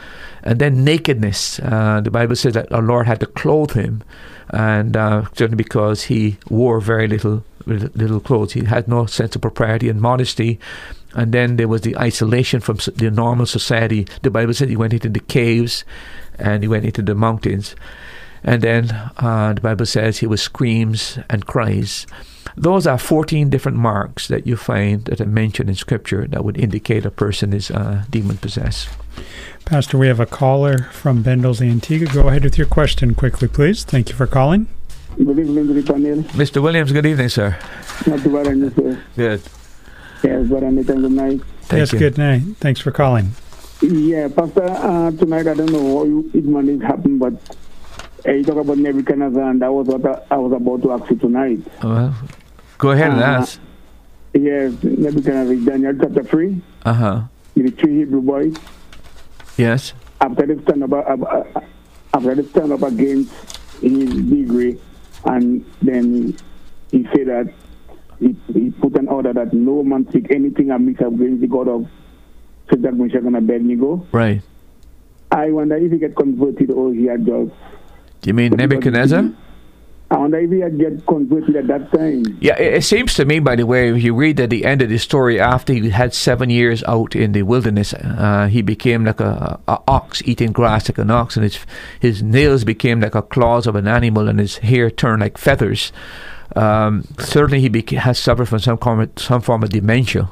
And then nakedness. Uh, the Bible says that our Lord had to clothe him, and uh, certainly because he wore very little little clothes. He had no sense of propriety and modesty. And then there was the isolation from the normal society. The Bible said he went into the caves and he went into the mountains. And then uh, the Bible says he was screams and cries. Those are 14 different marks that you find that are mentioned in Scripture that would indicate a person is uh, demon possessed. Pastor, we have a caller from Bendals Antigua. Go ahead with your question quickly, please. Thank you for calling. Good evening to the panel. Mr. Williams, good evening, sir. Not too bad, and you, sir. Good. Yes, but anytime good night. Thank yes, you. good night. Thanks for calling. Yeah, Pastor, uh, tonight I don't know how you, it managed happen, but you talk about Nebuchadnezzar, and that was what I, I was about to ask you tonight. Well, go ahead and Uh, ask. Yes, Nebuchadnezzar, Daniel chapter 3, Uh huh. the three Hebrew boys, Yes. after they stand up, uh, uh, after they stand up against his degree, and then he said that he, he put an order that no man speak anything amiss against the God of Shadrach, Meshach, and Abednego. Right. I wonder if he get converted or he had just. You mean Nebuchadnezzar? I wonder if get converted at that time. Yeah, it, it seems to me, by the way, if you read at the end of the story, after he had seven years out in the wilderness, uh, he became like a, a ox eating grass like an ox, and his his nails became like a claws of an animal, and his hair turned like feathers. Um, certainly, he beca- has suffered from some of, some form of dementia.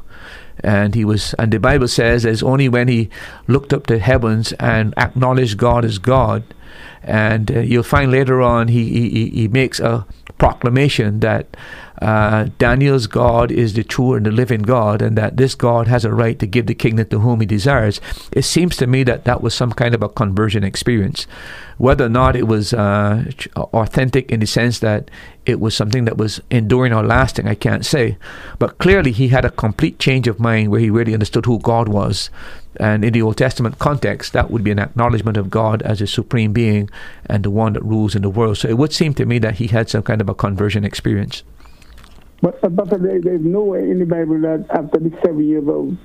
And he was, and the Bible says, it's only when he looked up to heavens and acknowledged God as God, and uh, you'll find later on he, he, he makes a proclamation that uh, Daniel's God is the true and the living God, and that this God has a right to give the kingdom to whom he desires. It seems to me that that was some kind of a conversion experience. Whether or not it was uh, authentic in the sense that it was something that was enduring or lasting, I can't say. But clearly, he had a complete change of mind where he really understood who God was. And in the Old Testament context, that would be an acknowledgement of God as a supreme being and the one that rules in the world. So it would seem to me that he had some kind of a conversion experience. But, but there, there's nowhere in the Bible that after the seven years of,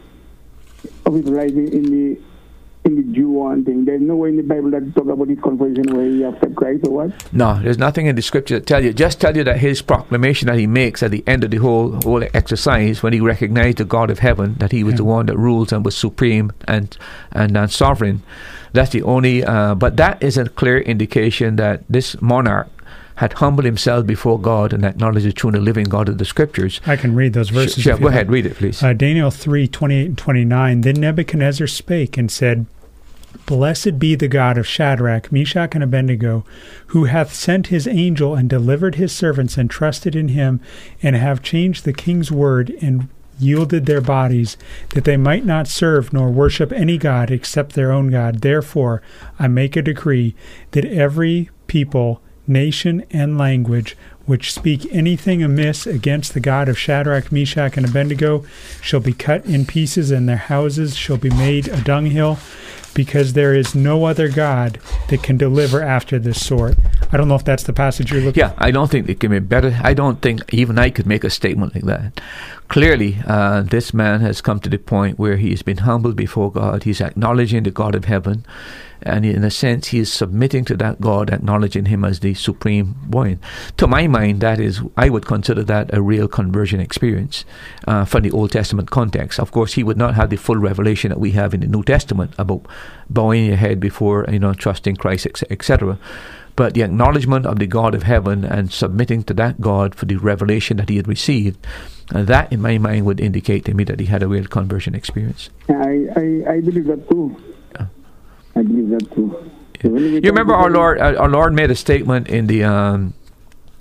of his life in, in the in the Jew one thing, there's nowhere in the Bible that talk about his conversion where he accepted Christ or what? No, there's nothing in the scripture that tell you. Just tell you that his proclamation that he makes at the end of the whole whole exercise, when he recognized the God of heaven, that he was the one that rules and was supreme and and, and sovereign. That's the only. Uh, but that is a clear indication that this monarch had humbled himself before God and acknowledged the true and the living God of the scriptures. I can read those verses. You go ahead, read it, please. Uh, Daniel 3 28 and 29. Then Nebuchadnezzar spake and said, Blessed be the God of Shadrach, Meshach, and Abednego, who hath sent his angel and delivered his servants and trusted in him, and have changed the king's word and yielded their bodies, that they might not serve nor worship any God except their own God. Therefore I make a decree that every people, nation, and language which speak anything amiss against the God of Shadrach, Meshach, and Abednego shall be cut in pieces, and their houses shall be made a dunghill. Because there is no other God that can deliver after this sort. I don't know if that's the passage you're looking Yeah, I don't think it can be better. I don't think even I could make a statement like that. Clearly, uh, this man has come to the point where he has been humbled before God. He's acknowledging the God of heaven. And in a sense, he is submitting to that God, acknowledging him as the supreme one. To my mind, that is, I would consider that a real conversion experience uh, from the Old Testament context. Of course, he would not have the full revelation that we have in the New Testament about bowing your head before, you know, trusting Christ, etc. But the acknowledgement of the God of heaven and submitting to that God for the revelation that he had received, uh, that in my mind would indicate to me that he had a real conversion experience. I, I, I believe that too. Yeah. I believe that too. You remember our Lord? uh, Our Lord made a statement in the um,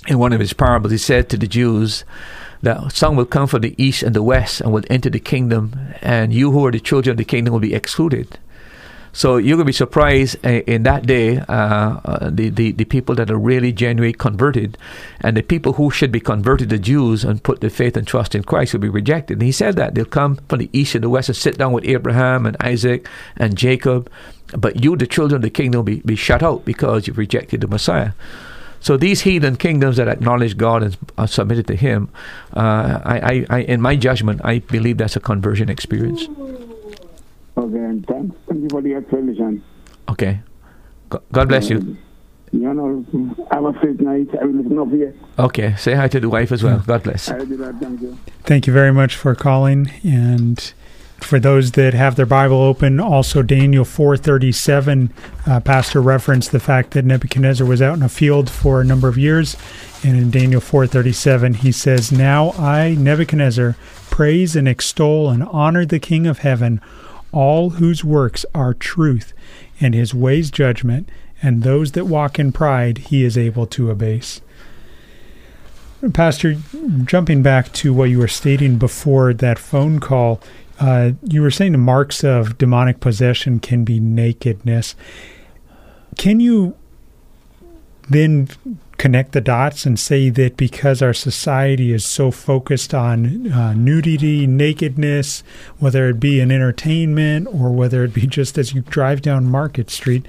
in one of his parables. He said to the Jews that some will come from the east and the west and will enter the kingdom, and you who are the children of the kingdom will be excluded. So you're to be surprised uh, in that day, uh, uh, the, the, the people that are really genuinely converted, and the people who should be converted, the Jews, and put their faith and trust in Christ will be rejected. And he said that they'll come from the east and the west and sit down with Abraham and Isaac and Jacob, but you, the children of the kingdom, be, be shut out because you've rejected the Messiah. So these heathen kingdoms that acknowledge God and are submitted to Him, uh, I, I, I, in my judgment, I believe that's a conversion experience. Okay, and thanks. Thank you for the explanation. Okay. God bless you. Uh, You know, have a safe night. I will listen up here. Okay. Say hi to the wife as well. God bless. I will do that. Thank you. Thank you very much for calling and for those that have their Bible open, also Daniel 437, uh, Pastor referenced the fact that Nebuchadnezzar was out in a field for a number of years. And in Daniel 437, he says, Now I, Nebuchadnezzar, praise and extol and honor the King of heaven, all whose works are truth, and his ways judgment, and those that walk in pride he is able to abase. Pastor, jumping back to what you were stating before that phone call, uh, you were saying the marks of demonic possession can be nakedness. Can you then connect the dots and say that because our society is so focused on uh, nudity, nakedness, whether it be in entertainment or whether it be just as you drive down Market Street,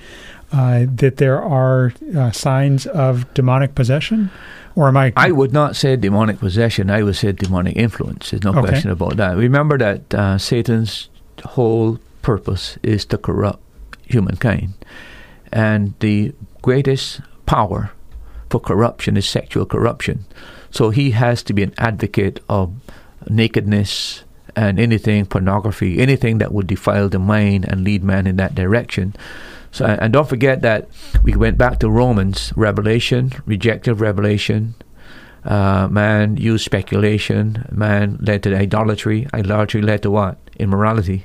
uh, that there are uh, signs of demonic possession? Or am I? I would not say demonic possession. I would say demonic influence. There's no Okay. question about that. Remember that uh, Satan's whole purpose is to corrupt humankind. And the greatest power for corruption is sexual corruption. So he has to be an advocate of nakedness and anything pornography, anything that would defile the mind and lead man in that direction. So, and don't forget that we went back to Romans, Revelation, rejected Revelation. Uh, man used speculation. Man led to idolatry. Idolatry led to what? Immorality.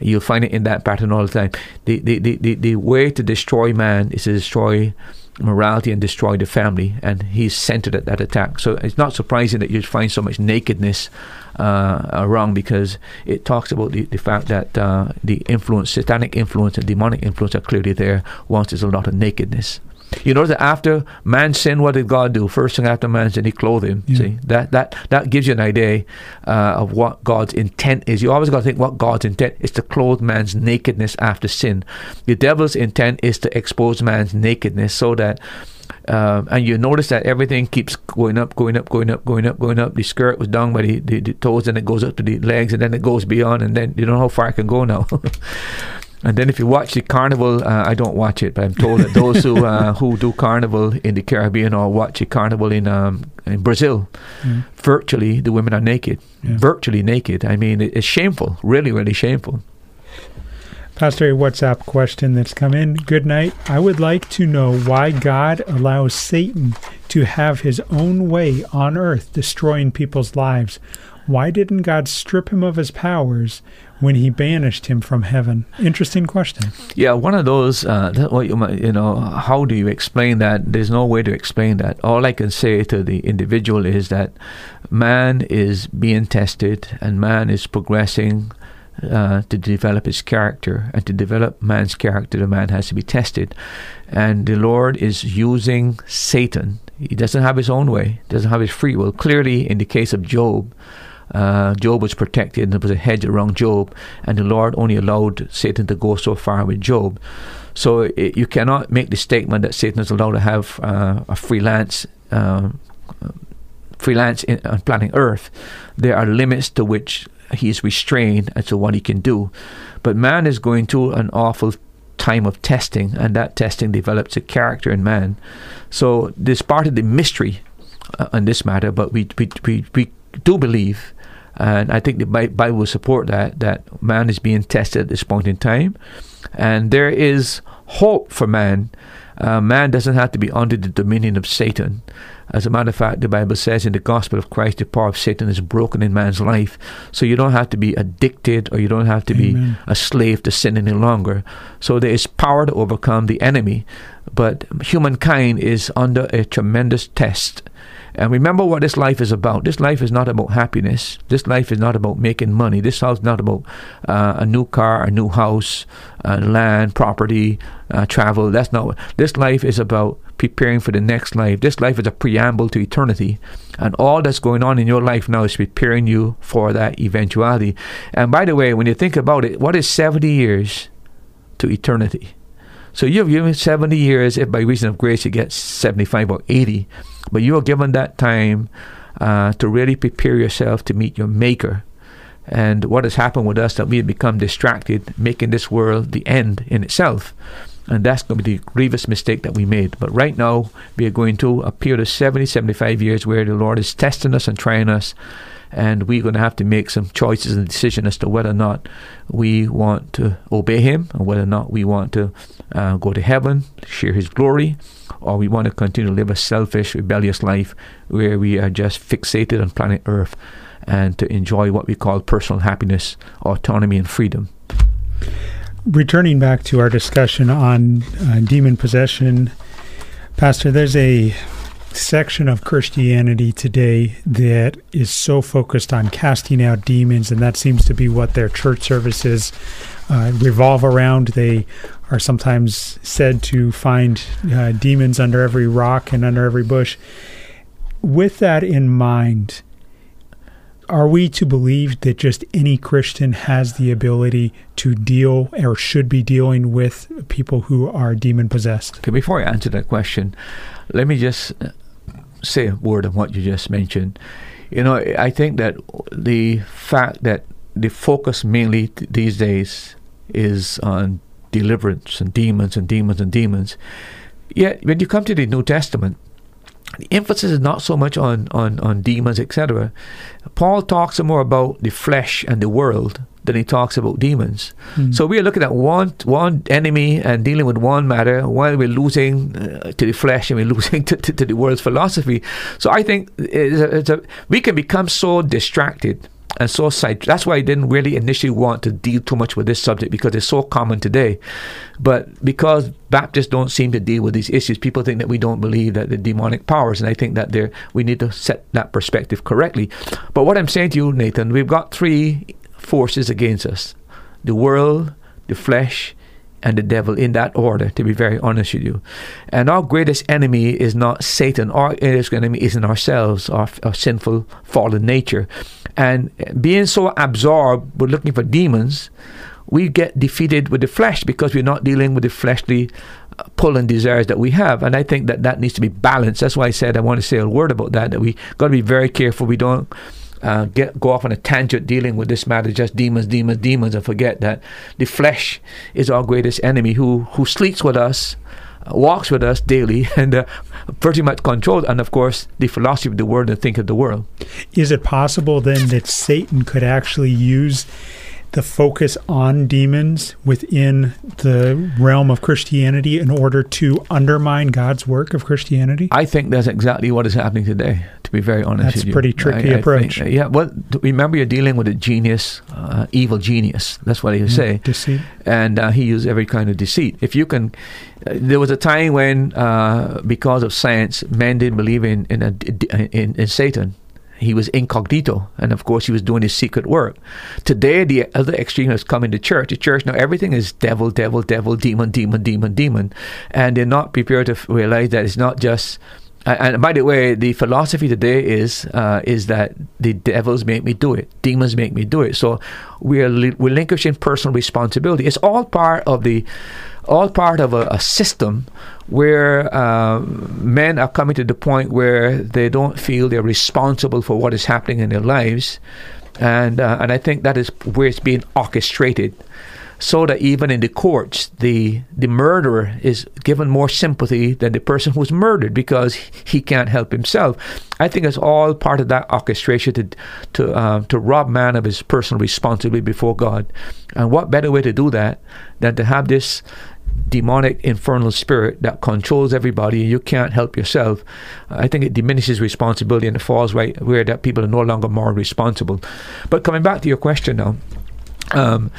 You'll find it in that pattern all the time. The, the, the, the, the way to destroy man is to destroy morality and destroy the family, and he's centered at that attack. So it's not surprising that you find so much nakedness uh, around because it talks about the, the fact that uh, the influence, satanic influence and demonic influence are clearly there once there's a lot of nakedness. You know that after man sinned, what did God do? First thing after man sinned, He clothed him. Yeah. See that that that gives you an idea uh, of what God's intent is. You always got to think what God's intent is to clothe man's nakedness after sin. The devil's intent is to expose man's nakedness so that. Um, and you notice that everything keeps going up, going up, going up, going up, going up. The skirt was down by the, the, the toes, and it goes up to the legs, and then it goes beyond, and then you don't know how far it can go now. And then if you watch the carnival, uh, I don't watch it, but I'm told that those who uh, who do carnival in the Caribbean or watch a carnival in um, in Brazil, Mm. virtually the women are naked, Yeah. virtually naked. I mean, it, it's shameful, really, really shameful. Pastor, a WhatsApp question that's come in. Good night. I would like to know why God allows Satan to have his own way on earth, destroying people's lives. Why didn't God strip him of his powers when he banished him from heaven? Interesting question. Yeah, one of those. Uh, you might, you know, how do you explain that? There's no way to explain that. All I can say to the individual is that man is being tested and man is progressing uh, to develop his character, and to develop man's character, the man has to be tested. And the Lord is using Satan. He doesn't have his own way, doesn't have his free will. Clearly, in the case of Job, Uh, Job was protected, and there was a hedge around Job, and the Lord only allowed Satan to go so far with Job. So it, you cannot make the statement that Satan is allowed to have uh, a freelance. Uh, freelance in, on planet Earth, there are limits to which he is restrained as to what he can do. But man is going through an awful time of testing, and that testing develops a character in man. So this part of the mystery uh, on this matter, but we, we, we, we do believe, and I think the Bible will support that, that man is being tested at this point in time. And there is hope for man. Uh, man doesn't have to be under the dominion of Satan. As a matter of fact, the Bible says in the gospel of Christ, the power of Satan is broken in man's life. So you don't have to be addicted or you don't have to Amen. be a slave to sin any longer. So there is power to overcome the enemy. But humankind is under a tremendous test. And remember what this life is about. This life is not about happiness. This life is not about making money. This house is not about uh, a new car, a new house, uh, land, property, uh, travel. That's not what. This life is about preparing for the next life. This life is a preamble to eternity. And all that's going on in your life now is preparing you for that eventuality. And by the way, when you think about it, what is 70 years to eternity? So you've given 70 years, if by reason of grace you get 75 or 80, but you are given that time uh, to really prepare yourself to meet your Maker. And what has happened with us that we have become distracted, making this world the end in itself. And that's going to be the grievous mistake that we made. But right now, we are going to a period of 70, 75 years where the Lord is testing us and trying us. And we're going to have to make some choices and decisions as to whether or not we want to obey Him and whether or not we want to uh, go to heaven, share His glory, or we want to continue to live a selfish, rebellious life where we are just fixated on planet Earth and to enjoy what we call personal happiness, autonomy, and freedom returning back to our discussion on uh, demon possession, Pastor, there's a section of Christianity today that is so focused on casting out demons, and that seems to be what their church services uh, revolve around. They are sometimes said to find uh, demons under every rock and under every bush. With that in mind, are we to believe that just any Christian has the ability to deal or should be dealing with people who are demon possessed? Okay, before I answer that question, let me just uh, say a word on what you just mentioned. You know, I think that the fact that the focus mainly th- these days is on deliverance and demons and demons and demons. Yet, when you come to the New Testament, the emphasis is not so much on, on, on demons, etc. Paul talks more about the flesh and the world than he talks about demons. Mm. So we are looking at one one enemy and dealing with one matter while we're losing uh, to the flesh and we're losing to, to, to, the world's philosophy. So I think it's a, it's a, we can become so distracted and so side. That's why I didn't really initially want to deal too much with this subject because it's so common today. But because Baptists don't seem to deal with these issues, people think that we don't believe that the demonic powers, and I think that there we need to set that perspective correctly. But what I'm saying to you, Nathan, we've got three forces against us: the world, the flesh, and the devil in that order, to be very honest with you. And our greatest enemy is not Satan. Our greatest enemy is in ourselves, our, our sinful, fallen nature. And being so absorbed with looking for demons, we get defeated with the flesh because we're not dealing with the fleshly uh, pull and desires that we have. And I think that that needs to be balanced. That's why I said I want to say a word about that, that we got to be very careful we don't uh, get go off on a tangent dealing with this matter, just demons, demons, demons, and forget that the flesh is our greatest enemy who, who sleeps with us, uh, walks with us daily, and uh, pretty much controls, and of course, the philosophy of the world and think of the world. Is it possible then that Satan could actually use the focus on demons within the realm of Christianity in order to undermine God's work of Christianity? I think that's exactly what is happening today. To be very honest, that's a pretty tricky I, approach. Think, yeah, well, remember you're dealing with a genius, uh, evil genius. That's what he would mm, say. Deceit, and uh, he used every kind of deceit. If you can, uh, there was a time when, uh, because of science, men didn't believe in in, a, in, in Satan he was incognito, and of course, he was doing his secret work. Today, the other extreme has come into church. The church now everything is devil, devil, devil, demon, demon, demon, demon, and they're not prepared to realize that it's not just and by the way, the philosophy today is uh, is that the devils make me do it, demons make me do it. So we are li- relinquishing personal responsibility. It's all part of the all part of a, a system where uh, men are coming to the point where they don't feel they're responsible for what is happening in their lives, and uh, and I think that is where it's being orchestrated so that even in the courts, the the murderer is given more sympathy than the person who's murdered because he can't help himself. I think it's all part of that orchestration to to uh, to rob man of his personal responsibility before God. And what better way to do that than to have this demonic infernal spirit that controls everybody and you can't help yourself i think it diminishes responsibility and it falls right where that people are no longer more responsible but coming back to your question now um,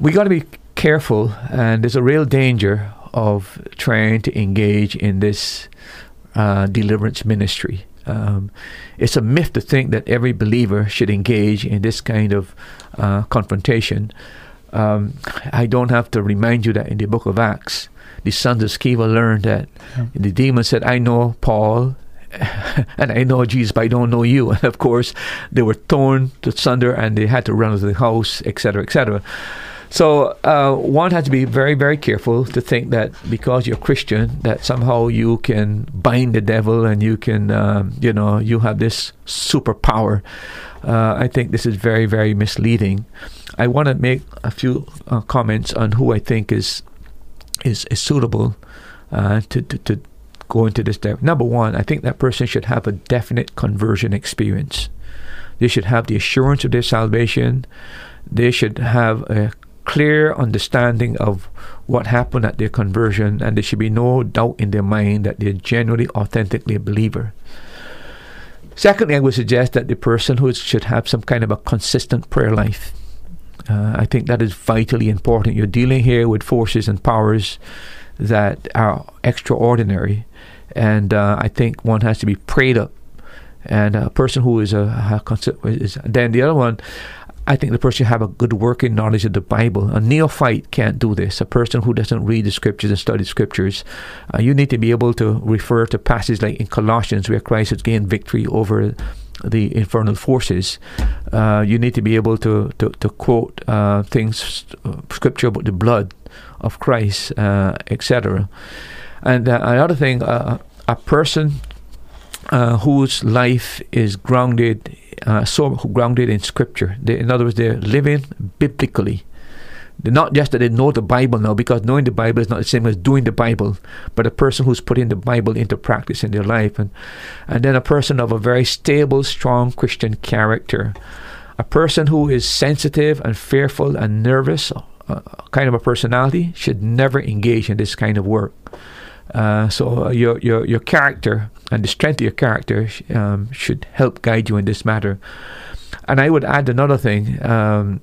we got to be careful, and there's a real danger of trying to engage in this uh, deliverance ministry. Um, it's a myth to think that every believer should engage in this kind of uh, confrontation. Um, I don't have to remind you that in the book of Acts, the sons of Sceva learned that yeah. the demon said, I know Paul and I know Jesus, but I don't know you. And of course, they were torn to sunder and they had to run out of the house, etc., etc. So uh, one has to be very, very careful to think that because you're Christian, that somehow you can bind the devil and you can, um, you know, you have this superpower. Uh, I think this is very, very misleading. I want to make a few uh, comments on who I think is is, is suitable uh, to, to, to go into this. Depth. Number one, I think that person should have a definite conversion experience. They should have the assurance of their salvation. They should have a clear understanding of what happened at their conversion, and there should be no doubt in their mind that they're genuinely, authentically a believer. Secondly, I would suggest that the person who should have some kind of a consistent prayer life. Uh, I think that is vitally important. You're dealing here with forces and powers that are extraordinary, and uh, I think one has to be prayed up. And a person who is a, a is, then the other one, I think the person have a good working knowledge of the Bible. A neophyte can't do this. A person who doesn't read the scriptures and study scriptures, uh, you need to be able to refer to passages like in Colossians where Christ has gained victory over the infernal forces. Uh, you need to be able to to, to quote uh, things, uh, scripture about the blood of Christ, uh, etc. And uh, another thing, a person whose life is grounded uh, so grounded in Scripture. They, in other words, they're living biblically. They're not just that they know the Bible now, because knowing the Bible is not the same as doing the Bible, but a person who's putting the Bible into practice in their life, and and then a person of a very stable, strong Christian character, a person who is sensitive and fearful and nervous, uh, kind of a personality, should never engage in this kind of work. Uh, so your your your character and the strength of your character um, should help guide you in this matter. And I would add another thing. Um,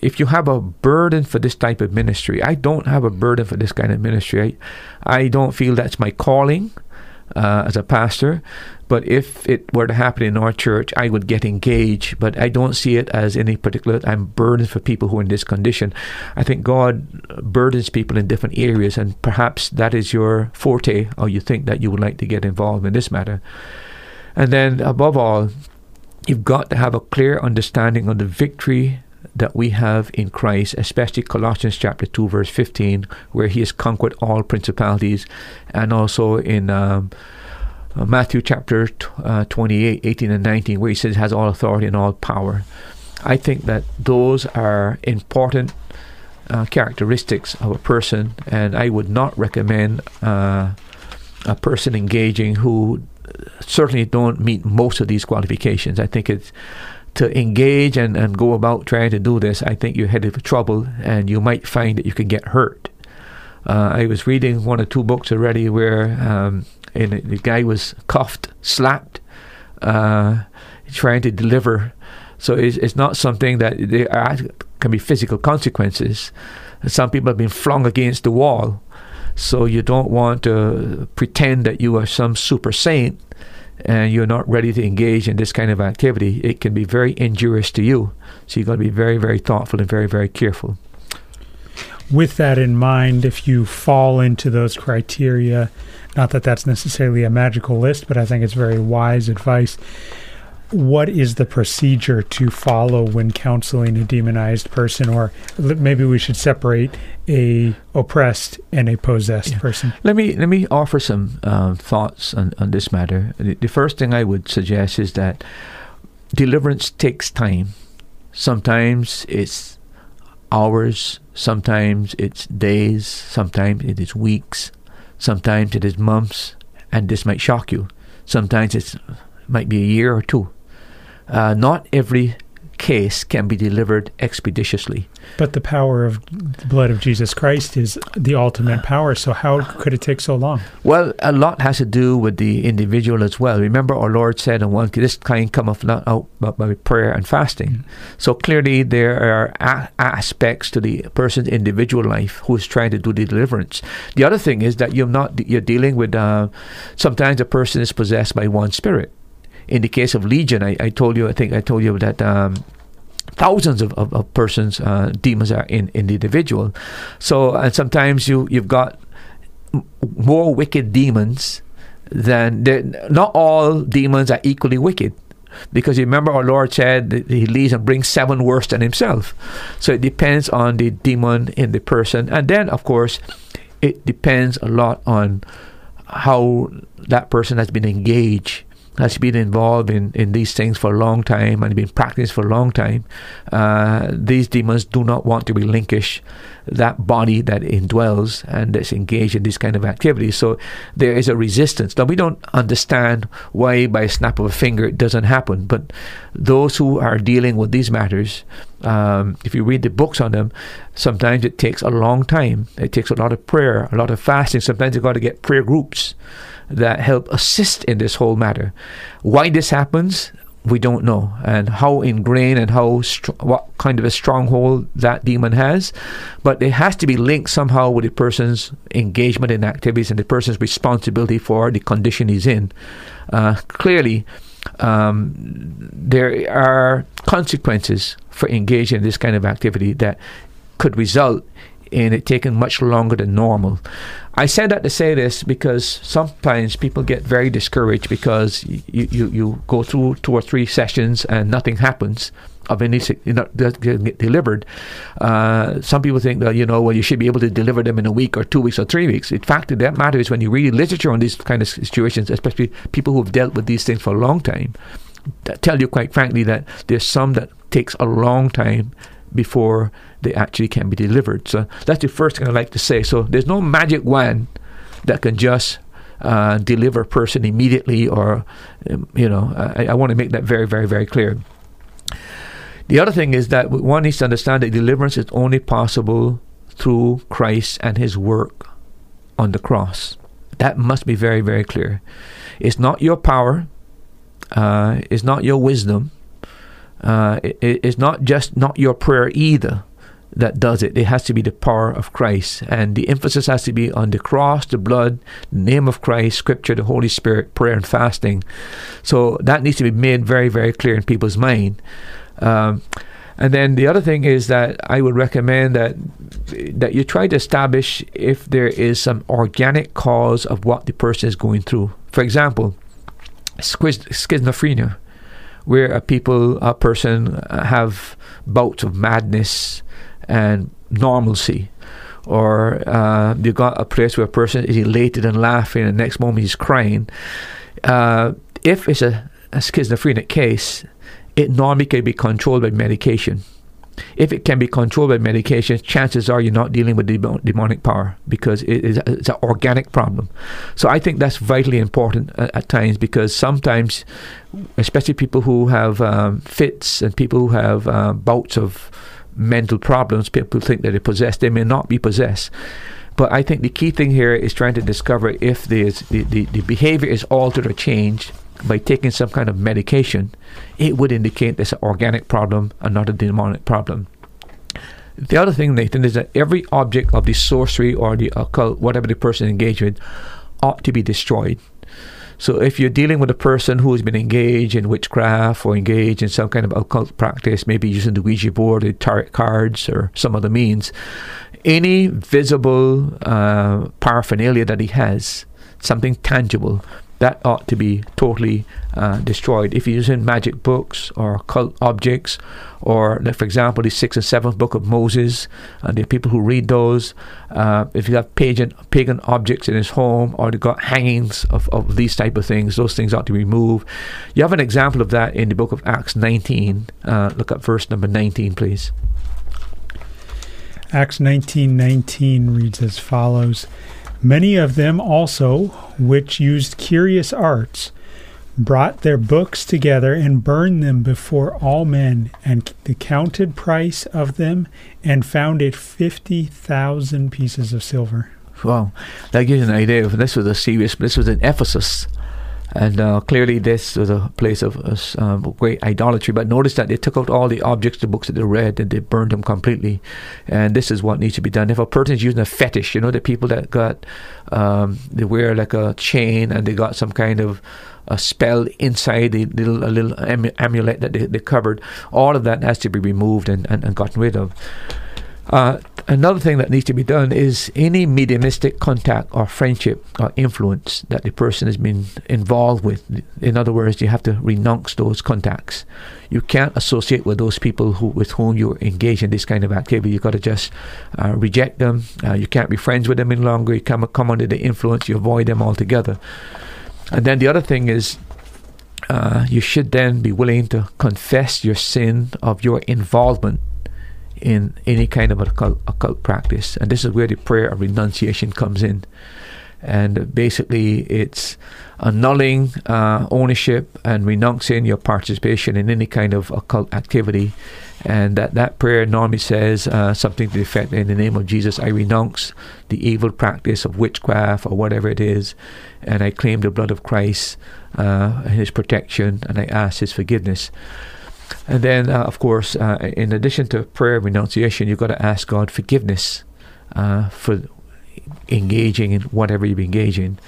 if you have a burden for this type of ministry, I don't have a burden for this kind of ministry. I, I don't feel that's my calling uh, as a pastor. But if it were to happen in our church, I would get engaged. But I don't see it as any particular, I'm burdened for people who are in this condition. I think God burdens people in different areas, and perhaps that is your forte, or you think that you would like to get involved in this matter. And then, above all, you've got to have a clear understanding of the victory that we have in Christ, especially Colossians chapter 2, verse 15, where he has conquered all principalities, and also in um, uh, Matthew chapter t- uh, 28, 18, and 19, where he says has all authority and all power. I think that those are important uh, characteristics of a person, and I would not recommend uh, a person engaging who certainly don't meet most of these qualifications. I think it's to engage and, and go about trying to do this, I think you're headed for trouble and you might find that you can get hurt. Uh, I was reading one or two books already where um, the guy was cuffed, slapped, uh, trying to deliver. So it's, it's not something that there are, can be physical consequences. Some people have been flung against the wall. So you don't want to pretend that you are some super saint and you're not ready to engage in this kind of activity, it can be very injurious to you. So you've got to be very, very thoughtful and very, very careful. with that in mind, if you fall into those criteria, not that that's necessarily a magical list, but I think it's very wise advice. What is the procedure to follow when counseling a demonized person, or maybe we should separate a oppressed and a possessed Yeah. person? Let me let me offer some um, thoughts on, on this matter. The, the first thing I would suggest is that deliverance takes time. Sometimes it's hours, sometimes it's days, sometimes it is weeks, sometimes it is months, and this might shock you. Sometimes it's might be a year or two. Uh, not every case can be delivered expeditiously. But the power of the blood of Jesus Christ is the ultimate power. So how could it take so long? Well, a lot has to do with the individual as well. Remember, our Lord said, "And one this kind cometh not out but by prayer and fasting." So clearly, there are a- aspects to the person's individual life who is trying to do the deliverance. The other thing is that you're not you're dealing with. Uh, sometimes a person is possessed by one spirit. In the case of Legion, I, I told you, I think I told you that. Um, thousands of, of, of persons uh, demons are in, in the individual so and sometimes you you've got m- more wicked demons than not all demons are equally wicked because you remember our Lord said that he leaves and brings seven worse than himself. So it depends on the demon in the person. And then, of course, it depends a lot on how that person has been engaged, has been involved in, in these things for a long time and been practicing for a long time. Uh, these demons do not want to relinquish that body that indwells and that's engaged in this kind of activity. So there is a resistance. Now we don't understand why by a snap of a finger it doesn't happen, but those who are dealing with these matters, um, if you read the books on them, sometimes it takes a long time. It takes a lot of prayer, a lot of fasting. Sometimes you've got to get prayer groups that help assist in this whole matter. Why this happens, we don't know, and how ingrained and how str- what kind of a stronghold that demon has, but it has to be linked somehow with the person's engagement in activities and the person's responsibility for the condition he's in. Uh, clearly, um, there are consequences for engaging in this kind of activity that could result in it taking much longer than normal. I said that to say this because sometimes people get very discouraged because you, you, you go through two or three sessions and nothing happens of any know, get delivered. Uh, some people think that you know well you should be able to deliver them in a week or two weeks or three weeks. In fact, that matter is when you read literature on these kind of situations, especially people who have dealt with these things for a long time, that tell you quite frankly that there's some that takes a long time before they actually can be delivered. So that's the first thing I like to say. So there's no magic wand that can just uh, deliver a person immediately, or um, you know, I, I want to make that very, very, very clear. The other thing is that one needs to understand that deliverance is only possible through Christ and His work on the cross. That must be very, very clear. It's not your power. Uh, it's not your wisdom. Uh, it, it's not just not your prayer either that does it. It has to be the power of Christ, and the emphasis has to be on the cross, the blood, the name of Christ, Scripture, the Holy Spirit, prayer, and fasting. So that needs to be made very, very clear in people's mind. Um, and then the other thing is that I would recommend that that you try to establish if there is some organic cause of what the person is going through. For example, schiz- schizophrenia, where a people, a person have bouts of madness and normalcy, or uh, you got a place where a person is elated and laughing, and the next moment he's crying. Uh, if it's a, a schizophrenic case, it normally can be controlled by medication. If it can be controlled by medication, chances are you're not dealing with demon- demonic power because it is it's an organic problem. So I think that's vitally important at, at times because sometimes, especially people who have um, fits and people who have uh, bouts of mental problems, people think that they're possessed. They may not be possessed. But I think the key thing here is trying to discover if the, the, the behavior is altered or changed by taking some kind of medication, it would indicate there's an organic problem and not a demonic problem. The other thing, Nathan, is that every object of the sorcery or the occult, whatever the person engaged with, ought to be destroyed. So if you're dealing with a person who has been engaged in witchcraft or engaged in some kind of occult practice, maybe using the Ouija board, the tarot cards, or some other means, any visible uh, paraphernalia that he has, something tangible, that ought to be totally uh, destroyed. If you're using magic books or occult objects, or like for example, the sixth and seventh book of Moses, and there are people who read those. Uh, if you have pagan pagan objects in his home, or they got hangings of, of these type of things, those things ought to be removed. You have an example of that in the book of Acts 19. Uh, look at verse number 19, please. Acts 19:19 reads as follows: Many of them also, which used curious arts, brought their books together and burned them before all men, and the counted price of them, and found it fifty thousand pieces of silver. Wow, that gives an idea. Of, this was a serious. This was in Ephesus. And uh, clearly, this was a place of uh, great idolatry. But notice that they took out all the objects, the books that they read, and they burned them completely. And this is what needs to be done. If a person is using a fetish, you know, the people that got, um, they wear like a chain and they got some kind of a spell inside the little a little amulet that they, they covered, all of that has to be removed and, and, and gotten rid of. Uh, another thing that needs to be done is any mediumistic contact or friendship or influence that the person has been involved with. In other words, you have to renounce those contacts. You can't associate with those people who with whom you're engaged in this kind of activity. You've got to just uh, reject them. Uh, you can't be friends with them any longer. You come come under the influence. You avoid them altogether. And then the other thing is. Uh, you should then be willing to confess your sin of your involvement in any kind of occult, occult practice. And this is where the prayer of renunciation comes in. And basically, it's annulling uh, ownership and renouncing your participation in any kind of occult activity. And that, that prayer normally says uh, something to the effect In the name of Jesus, I renounce the evil practice of witchcraft or whatever it is, and I claim the blood of Christ, uh, his protection, and I ask his forgiveness. And then, uh, of course, uh, in addition to prayer and renunciation, you've got to ask God forgiveness uh, for engaging in whatever you engage in.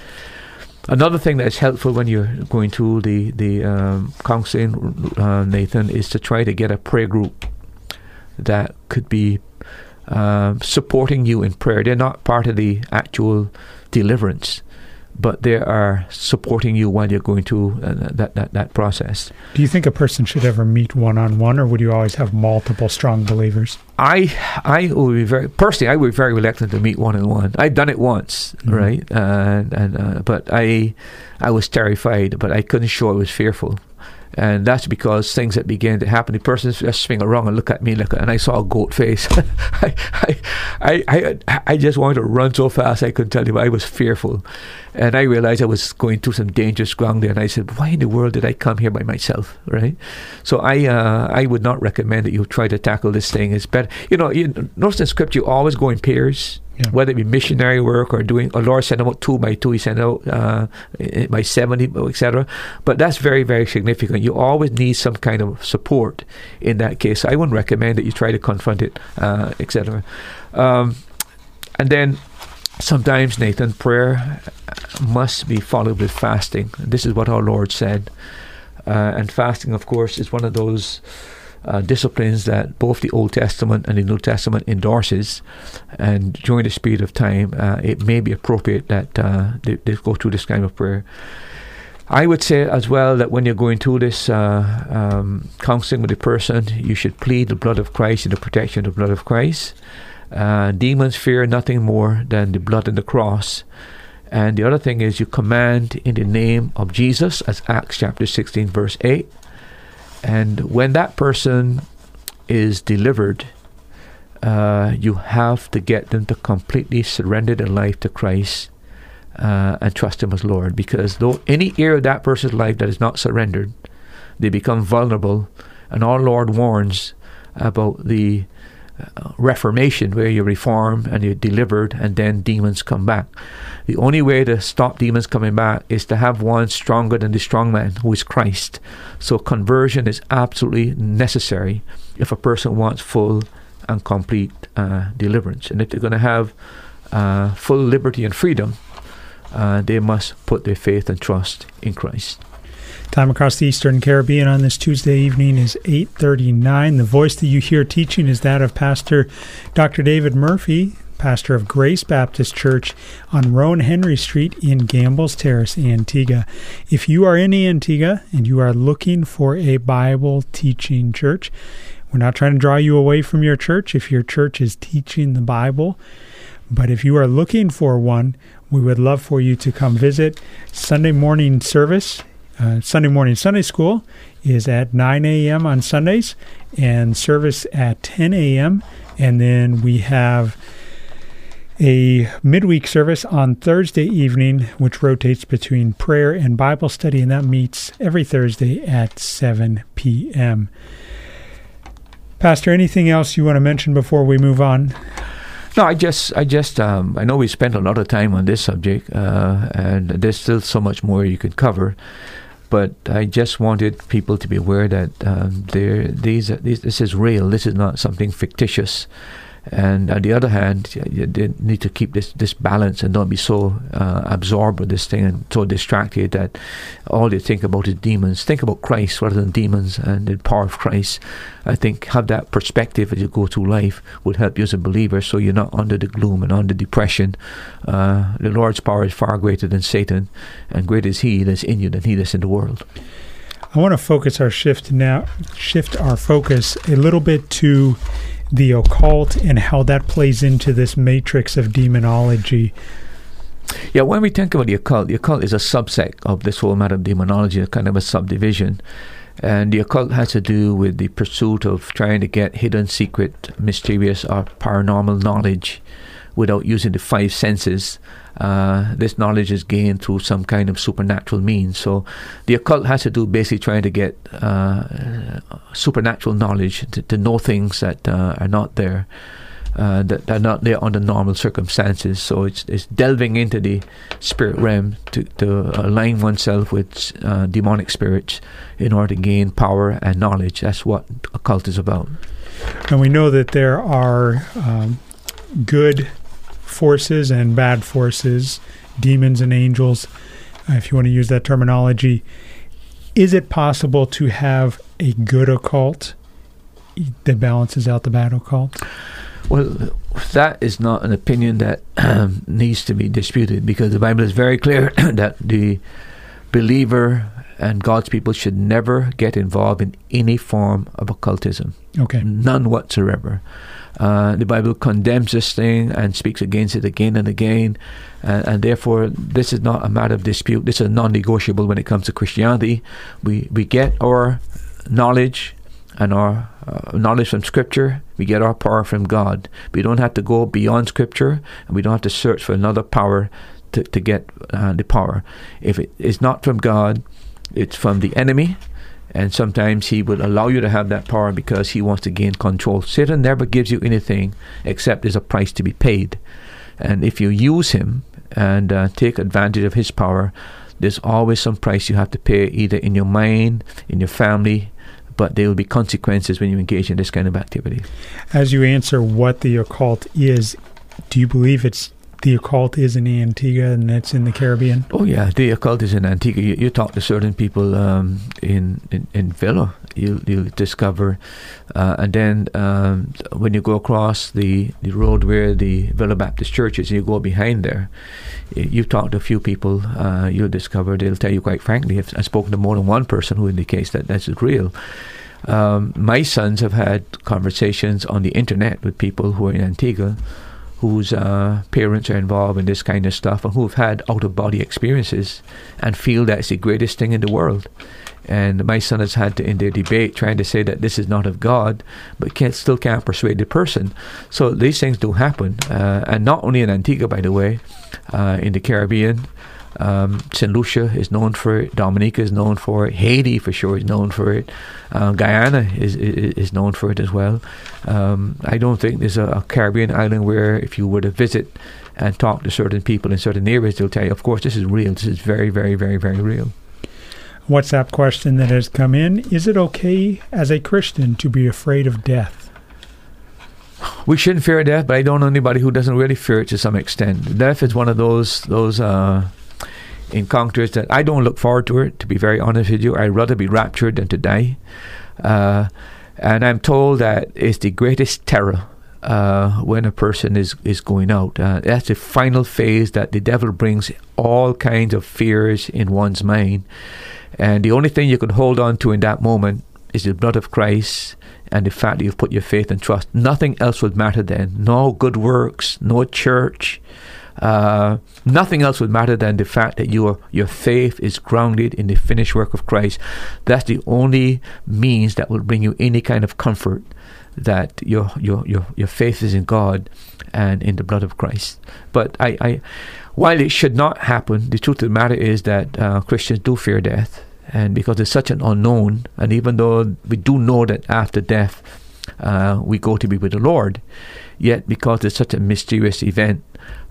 Another thing that's helpful when you're going through the the um, counseling, uh, Nathan, is to try to get a prayer group that could be um, supporting you in prayer. They're not part of the actual deliverance, but they are supporting you while you're going through uh, that, that, that process. Do you think a person should ever meet one on one, or would you always have multiple strong believers? I I would be very personally I would be very reluctant to meet one on one. I've done it once, mm-hmm. right? Uh, and uh, but I I was terrified, but I couldn't show I was fearful and that's because things that began to happen. The person just swing around and look at me, look, and I saw a goat face. I, I, I, I, just wanted to run so fast I couldn't tell you. I was fearful, and I realized I was going through some dangerous ground there. And I said, "Why in the world did I come here by myself?" Right. So I, uh, I would not recommend that you try to tackle this thing. It's better, you know. You, notice in scripture, you always go in pairs. Yeah. Whether it be missionary work or doing, or Lord sent out two by two, He sent out uh, by seventy, etc. But that's very, very significant. You always need some kind of support in that case. I wouldn't recommend that you try to confront it, uh, etc. Um, and then sometimes, Nathan, prayer must be followed with fasting. This is what our Lord said. Uh, and fasting, of course, is one of those uh, disciplines that both the Old Testament and the New Testament endorses. And during this period of time, uh, it may be appropriate that uh, they, they, go through this kind of prayer. I would say as well that when you're going through this uh, um, counseling with a person, you should plead the blood of Christ and the protection of the blood of Christ. Uh, demons fear nothing more than the blood and the cross. And the other thing is you command in the name of Jesus, as Acts chapter 16, verse 8. And when that person is delivered, uh, you have to get them to completely surrender their life to Christ uh, and trust Him as Lord. Because though any area of that person's life that is not surrendered, they become vulnerable. And our Lord warns about the reformation where you reform and you're delivered and then demons come back. The only way to stop demons coming back is to have one stronger than the strong man who is Christ. So conversion is absolutely necessary if a person wants full and complete uh, deliverance. And if they're going to have uh, full liberty and freedom, uh, they must put their faith and trust in Christ. Time across the Eastern Caribbean on this Tuesday evening is 8:39. The voice that you hear teaching is that of Pastor Dr. David Murphy, pastor of Grace Baptist Church on Roan Henry Street in Gambles Terrace, Antigua. If you are in Antigua and you are looking for a Bible teaching church, we're not trying to draw you away from your church if your church is teaching the Bible. But if you are looking for one, we would love for you to come visit. Sunday morning service, uh, Sunday morning Sunday school is at 9 a.m. on Sundays and service at 10 a.m. And then we have a midweek service on Thursday evening, which rotates between prayer and Bible study, and that meets every Thursday at 7 p.m. Pastor, anything else you want to mention before we move on? No, I just, I just, um, I know we spent a lot of time on this subject, uh, and there's still so much more you could cover. But I just wanted people to be aware that um, there, these, these, this is real. This is not something fictitious. And on the other hand, you need to keep this, this balance and don't be so uh, absorbed with this thing and so distracted that all you think about is demons. Think about Christ rather than demons and the power of Christ. I think have that perspective as you go through life would help you as a believer so you're not under the gloom and under depression. Uh, the Lord's power is far greater than Satan, and greater is He that's in you than He that's in the world. I want to focus our shift now, shift our focus a little bit to the occult and how that plays into this matrix of demonology. Yeah, when we think about the occult, the occult is a subset of this whole matter of demonology, a kind of a subdivision. And the occult has to do with the pursuit of trying to get hidden, secret, mysterious, or paranormal knowledge without using the five senses uh, this knowledge is gained through some kind of supernatural means. So the occult has to do basically trying to get uh, supernatural knowledge to, to, know things that uh, are not there. Uh, that are not there under normal circumstances. So it's it's delving into the spirit realm to, to align oneself with uh, demonic spirits in order to gain power and knowledge. That's what occult is about. And we know that there are um, good forces and bad forces, demons and angels, uh, if you want to use that terminology. Is it possible to have a good occult that balances out the bad occult? Well, that is not an opinion that um, needs to be disputed because the Bible is very clear that the believer and God's people should never get involved in any form of occultism. Okay. None whatsoever. Uh, the Bible condemns this thing and speaks against it again and again, and, therefore this is not a matter of dispute. This is non-negotiable when it comes to Christianity. We we get our knowledge and our uh, knowledge from Scripture. We get our power from God. We don't have to go beyond Scripture, and we don't have to search for another power to to get uh, the power. If it is not from God, it's from the enemy and sometimes he will allow you to have that power because he wants to gain control. Satan never gives you anything except there's a price to be paid. And if you use him and uh, take advantage of his power, there's always some price you have to pay, either in your mind, in your family, but there will be consequences when you engage in this kind of activity. As you answer what the occult is, do you believe it's the occult is in Antigua and that's in the Caribbean? Oh yeah, the occult is in Antigua. You, you talk to certain people um, in, in in Villa, you you'll discover, uh, and then um, when you go across the, the road where the Villa Baptist Church is, you go behind there. You've talked to a few people, uh, you'll discover they'll tell you quite frankly. I've, spoken to more than one person who indicates that this is real. Um, my sons have had conversations on the internet with people who are in Antigua whose uh, parents are involved in this kind of stuff and who've had out of body experiences and feel that it's the greatest thing in the world. And my son has had to, in their debate, trying to say that this is not of God, but can't, still can't persuade the person. So these things do happen. Uh, and not only in Antigua, by the way, uh, in the Caribbean, um, St. Lucia is known for it. Dominica is known for it. Haiti, for sure, is known for it. Uh, Guyana is, is, is known for it as well. Um, I don't think there's a, a, Caribbean island where, if you were to visit and talk to certain people in certain areas, they'll tell you, of course, this is real. This is very, very, very, very real. WhatsApp question that has come in Is it okay as a Christian to be afraid of death? we shouldn't fear death, but I don't know anybody who doesn't really fear it to some extent. Death is one of those those uh, encounters that I don't look forward to it. To be very honest with you, I'd rather be raptured than to die. Uh, and I'm told that it's the greatest terror uh, when a person is, is going out. Uh, that's the final phase that the devil brings all kinds of fears in one's mind. And the only thing you can hold on to in that moment is the blood of Christ and the fact that you've put your faith and trust. Nothing else would matter then. No good works, no church. Uh, nothing else would matter than the fact that your your faith is grounded in the finished work of Christ. That's the only means that will bring you any kind of comfort that your your your your faith is in God and in the blood of Christ. But I, I while it should not happen, the truth of the matter is that uh, Christians do fear death, and because it's such an unknown, and even though we do know that after death uh, we go to be with the Lord, yet because it's such a mysterious event,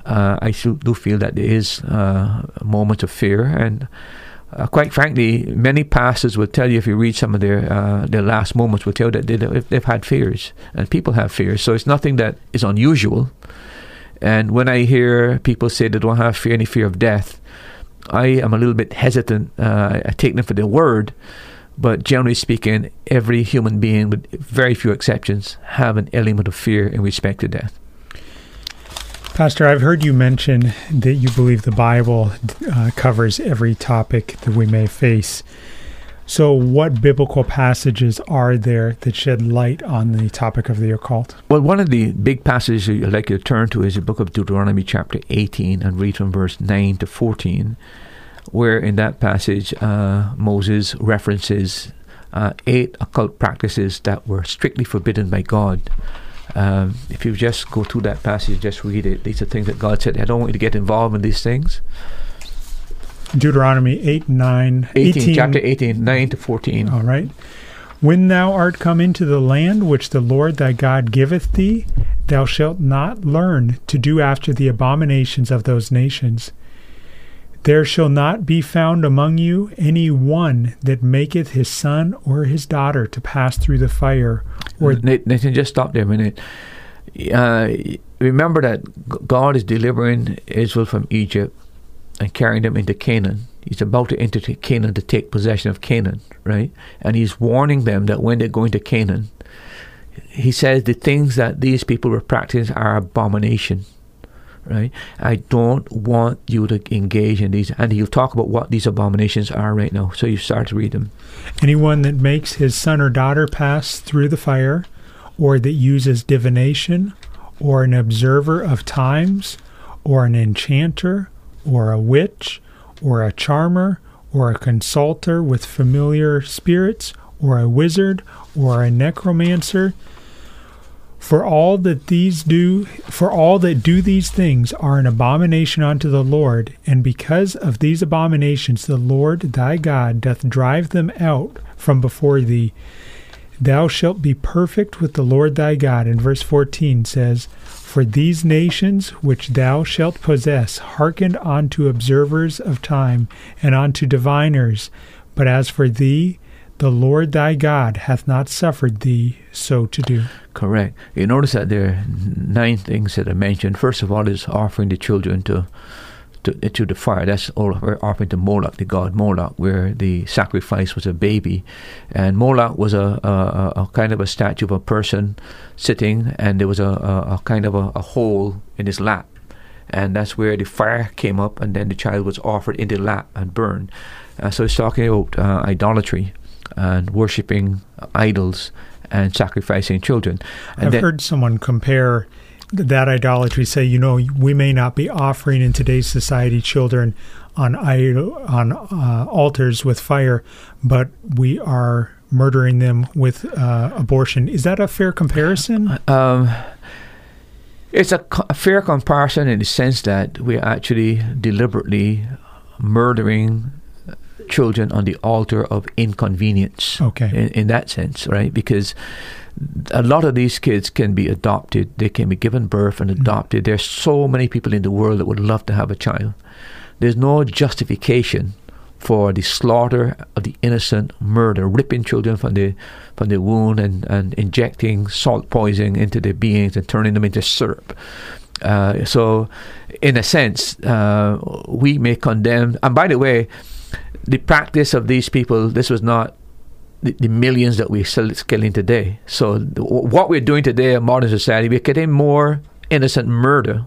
uh, I still do feel that there is uh, a moment of fear and uh, quite frankly, many pastors will tell you if you read some of their uh, their last moments, will tell that they, they've had fears, and people have fears. So it's nothing that is unusual. And when I hear people say they don't have fear, any fear of death, I am a little bit hesitant. Uh, I take them for their word, but generally speaking, every human being, with very few exceptions, have an element of fear in respect to death. Pastor, I've heard you mention that you believe the Bible uh, covers every topic that we may face. So, what biblical passages are there that shed light on the topic of the occult? Well, one of the big passages I'd like you to turn to is the book of Deuteronomy, chapter 18, and read from verse 9 to 14, where in that passage uh, Moses references uh, eight occult practices that were strictly forbidden by God. Um, if you just go through that passage, just read it. These are things that God said, I don't want you to get involved in these things. Deuteronomy 8, 9, 18, 18, chapter 18, 9 to 14. All right. When thou art come into the land which the Lord thy God giveth thee, thou shalt not learn to do after the abominations of those nations there shall not be found among you any one that maketh his son or his daughter to pass through the fire. Or Nathan, just stop there a minute. Uh, remember that God is delivering Israel from Egypt and carrying them into Canaan. He's about to enter Canaan to take possession of Canaan, right? And he's warning them that when they're going to Canaan, he says the things that these people were practicing are abomination right? I don't want you to engage in these. And he'll talk about what these abominations are right now. So you start to read them. Anyone that makes his son or daughter pass through the fire, or that uses divination, or an observer of times, or an enchanter, or a witch, or a charmer, or a consulter with familiar spirits, or a wizard, or a necromancer, for all that these do for all that do these things are an abomination unto the Lord, and because of these abominations the Lord thy God doth drive them out from before thee. Thou shalt be perfect with the Lord thy God. And verse 14 says, For these nations which thou shalt possess hearkened unto observers of time and unto diviners. But as for thee, the Lord thy God hath not suffered thee so to do. Correct. You notice that there are nine things that are mentioned. First of all, is offering the children to to, to the fire. That's all offering to Moloch, the god Moloch, where the sacrifice was a baby, and Moloch was a, a, a kind of a statue of a person sitting, and there was a, a, kind of a, a hole in his lap, and that's where the fire came up, and then the child was offered in the lap and burned. Uh, so it's talking about uh, idolatry and worshipping idols and sacrificing children. And I've then, heard someone compare that idolatry, say, you know, we may not be offering in today's society children on on uh, altars with fire, but we are murdering them with uh, abortion. Is that a fair comparison? Um, it's a, a, fair comparison in the sense that we're actually deliberately murdering children on the altar of inconvenience. Okay. In, in that sense, right? Because a lot of these kids can be adopted. They can be given birth and mm-hmm. adopted. Mm-hmm. There's so many people in the world that would love to have a child. There's no justification for the slaughter of the innocent, murder, ripping children from the from the wound and, and injecting salt poison into their beings and turning them into syrup. Uh, so, in a sense, uh, we may condemn. And by the way, the practice of these people, this was not the, the millions that we're still killing today. So, what we're doing today in modern society, we're getting more innocent murder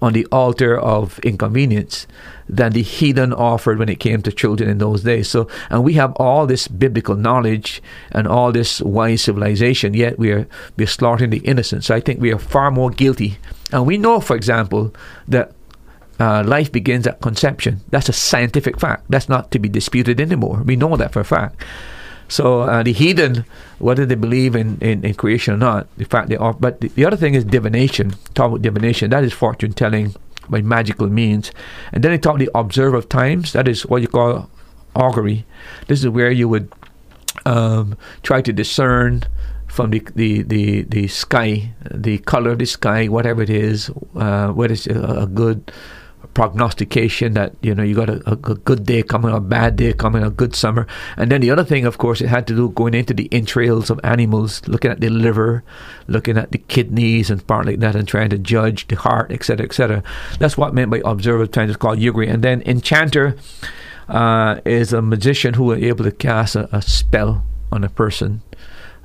on the altar of inconvenience than the heathen offered when it came to children in those days. So, and we have all this biblical knowledge and all this wise civilization, yet we are we're slaughtering the innocent. So, I think we are far more guilty. And we know, for example, that uh, life begins at conception. That's a scientific fact. That's not to be disputed anymore. We know that for a fact. So uh, the heathen, whether they believe in, in, in, creation or not, the fact they are. But the, the other thing is divination. Talk about divination. That is fortune telling by magical means. And then they talk the observer of times. That is what you call augury. This is where you would um, try to discern from the, the, the, the sky, the color of the sky, whatever it is, uh, whether it's a, a good prognostication that you know you got a, a, good day coming, a bad day coming, a good summer, and then the other thing, of course, it had to do going into the entrails of animals, looking at the liver, looking at the kidneys and part like that, and trying to judge the heart, etc., etc. That's what meant by observer time. It's called augury, and then enchanter uh, is a magician who is able to cast a, a spell on a person.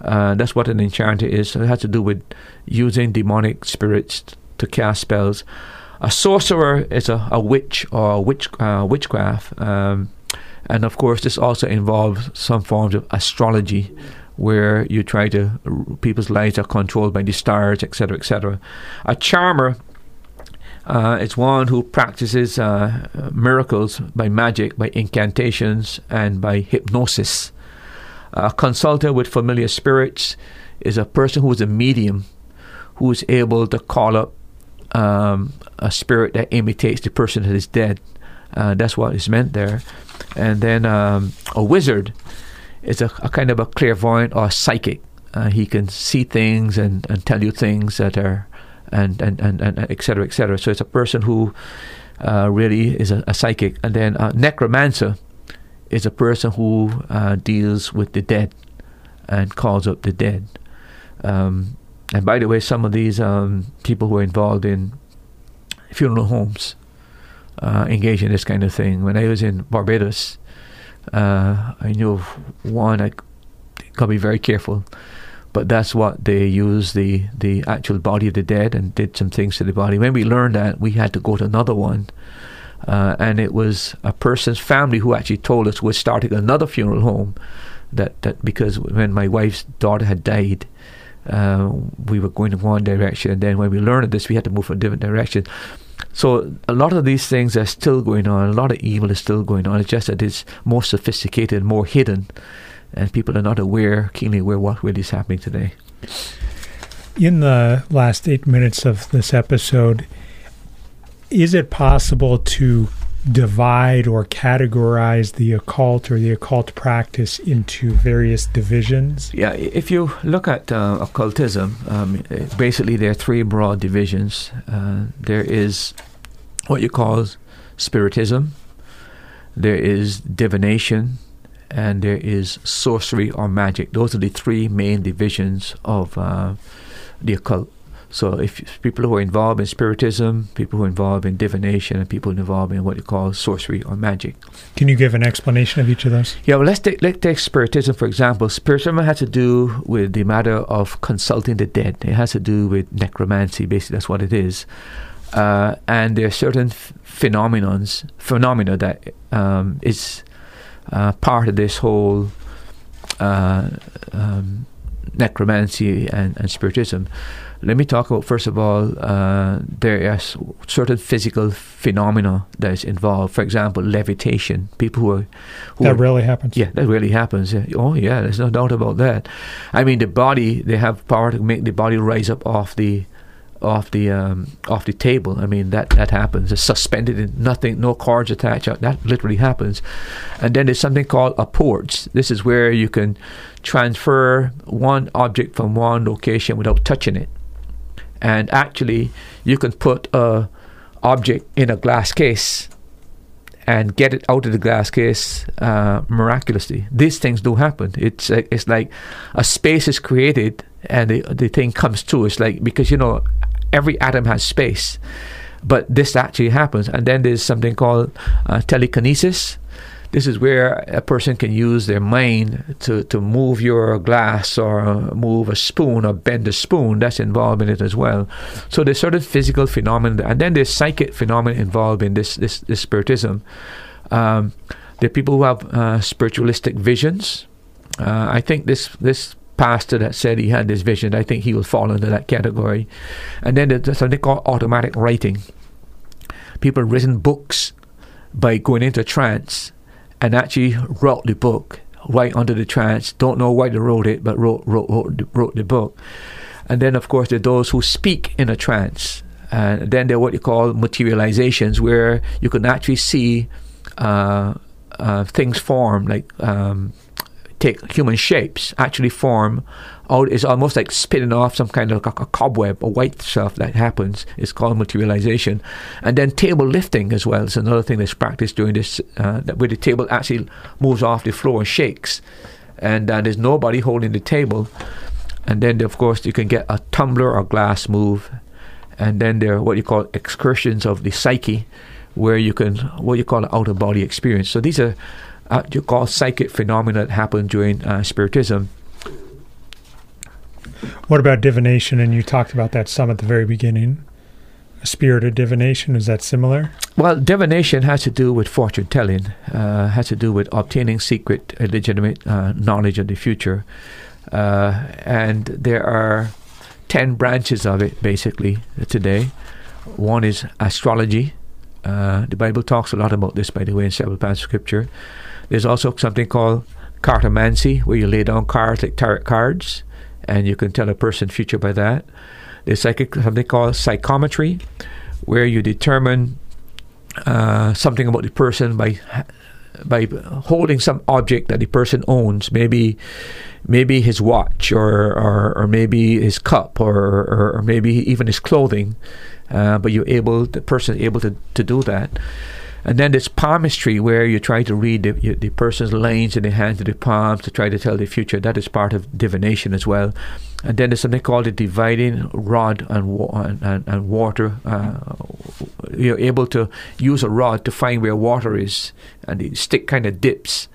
Uh, that's what an enchanter is. So it has to do with using demonic spirits to cast spells. A sorcerer is a, a witch or a witch uh, witchcraft, um, and of course, this also involves some forms of astrology, where you try to people's lives are controlled by the stars, etc., etc. A charmer uh, is one who practices uh, miracles by magic, by incantations, and by hypnosis. A consultant with familiar spirits is a person who is a medium who is able to call up um, a spirit that imitates the person that is dead. Uh, that's what is meant there. And then um, a wizard is a, a, kind of a clairvoyant or a psychic. Uh, he can see things and, and tell you things that are, and, and, and, and et cetera, et cetera. So it's a person who uh, really is a, a, psychic. And then a necromancer is a person who uh, deals with the dead and calls up the dead. Um, and by the way, some of these um, people who are involved in funeral homes uh, engage in this kind of thing. When I was in Barbados, uh, I knew of one. I got to be very careful, but that's what they used the the actual body of the dead and did some things to the body. When we learned that, we had to go to another one. Uh, and it was a person's family who actually told us we're starting another funeral home. That, that because when my wife's daughter had died, uh, we were going in one direction, and then when we learned this, we had to move in a different direction. So a lot of these things are still going on. A lot of evil is still going on. It's just that it's more sophisticated, more hidden, and people are not aware, keenly aware, what really is happening today. In the last eight minutes of this episode, is it possible to divide or categorize the occult or the occult practice into various divisions? Yeah, if you look at uh, occultism, um, basically there are three broad divisions. Uh, there is what you call spiritism, there is divination, and there is sorcery or magic. Those are the three main divisions of uh, the occult. So if people who are involved in spiritism, people who are involved in divination, and people involved in what you call sorcery or magic. Can you give an explanation of each of those? Yeah, well, let's take, let's take spiritism, for example. Spiritism has to do with the matter of consulting the dead. It has to do with necromancy, basically, that's what it is. Uh, and there are certain f- phenomenons, phenomena that um, is uh, part of this whole uh, um, necromancy and, and spiritism let me talk about first of all uh, there are certain physical phenomena that is involved. For example, levitation. People who are who that are, really happens. Yeah, that really happens. Oh yeah, there's no doubt about that. I mean, the body they have power to make the body rise up off the off the um, off the table. I mean that that happens. It's suspended in nothing, no cords attached. That literally happens. And then there's something called apports. This is where you can transfer one object from one location without touching it and actually you can put a object in a glass case and get it out of the glass case uh, miraculously. These things do happen. It's uh, it's like a space is created and the the thing comes to. It's like because you know every atom has space. But this actually happens. And then there's something called uh, telekinesis. This is where a person can use their mind to, to move your glass or move a spoon or bend a spoon. That's involved in it as well. So there's sort of physical phenomena, and then there's psychic phenomena involved in this this, this spiritism. Um, there are people who have uh, spiritualistic visions. Uh, I think this this pastor that said he had this vision, I think he will fall into that category. And then there's something called automatic writing. People have written books by going into trance and actually wrote the book right under the trance. Don't know why they wrote it, but wrote wrote wrote, wrote the book. And then, of course, there are those who speak in a trance. And then there are what you call materializations, where you can actually see uh, uh, things form, like um, take human shapes, actually form out. It's almost like spinning off some kind of a, a cobweb, a white stuff that happens. It's called materialization, and then table lifting as well is another thing that's practiced during this, uh, where the table actually moves off the floor and shakes, and uh, there's nobody holding the table. And then, of course, you can get a tumbler or glass move, and then there are what you call excursions of the psyche, where you can what you call an out of body experience. So these are uh, you call psychic phenomena that happen during uh, spiritism. What about divination? And you talked about that some at the very beginning. A spirit of divination is that similar? Well, divination has to do with fortune telling. Uh, has to do with obtaining secret, illegitimate uh, knowledge of the future, uh, and there are ten branches of it basically today. One is astrology. Uh, the Bible talks a lot about this, by the way, in several passages of scripture. There's also something called cartomancy, where you lay down cards like tarot cards, and you can tell a person's future by that. There's psychic, something called psychometry, where you determine uh, something about the person by by holding some object that the person owns, maybe maybe his watch or or, or maybe his cup or, or, or maybe even his clothing. Uh, but you're able, the person is able to, to do that. And then this palmistry, where you try to read the, the person's lines in the hands of the palms to try to tell the future. That is part of divination as well. And then there's something called the divining rod and, and, and water. Uh, you're able to use a rod to find where water is, and the stick kind of dips.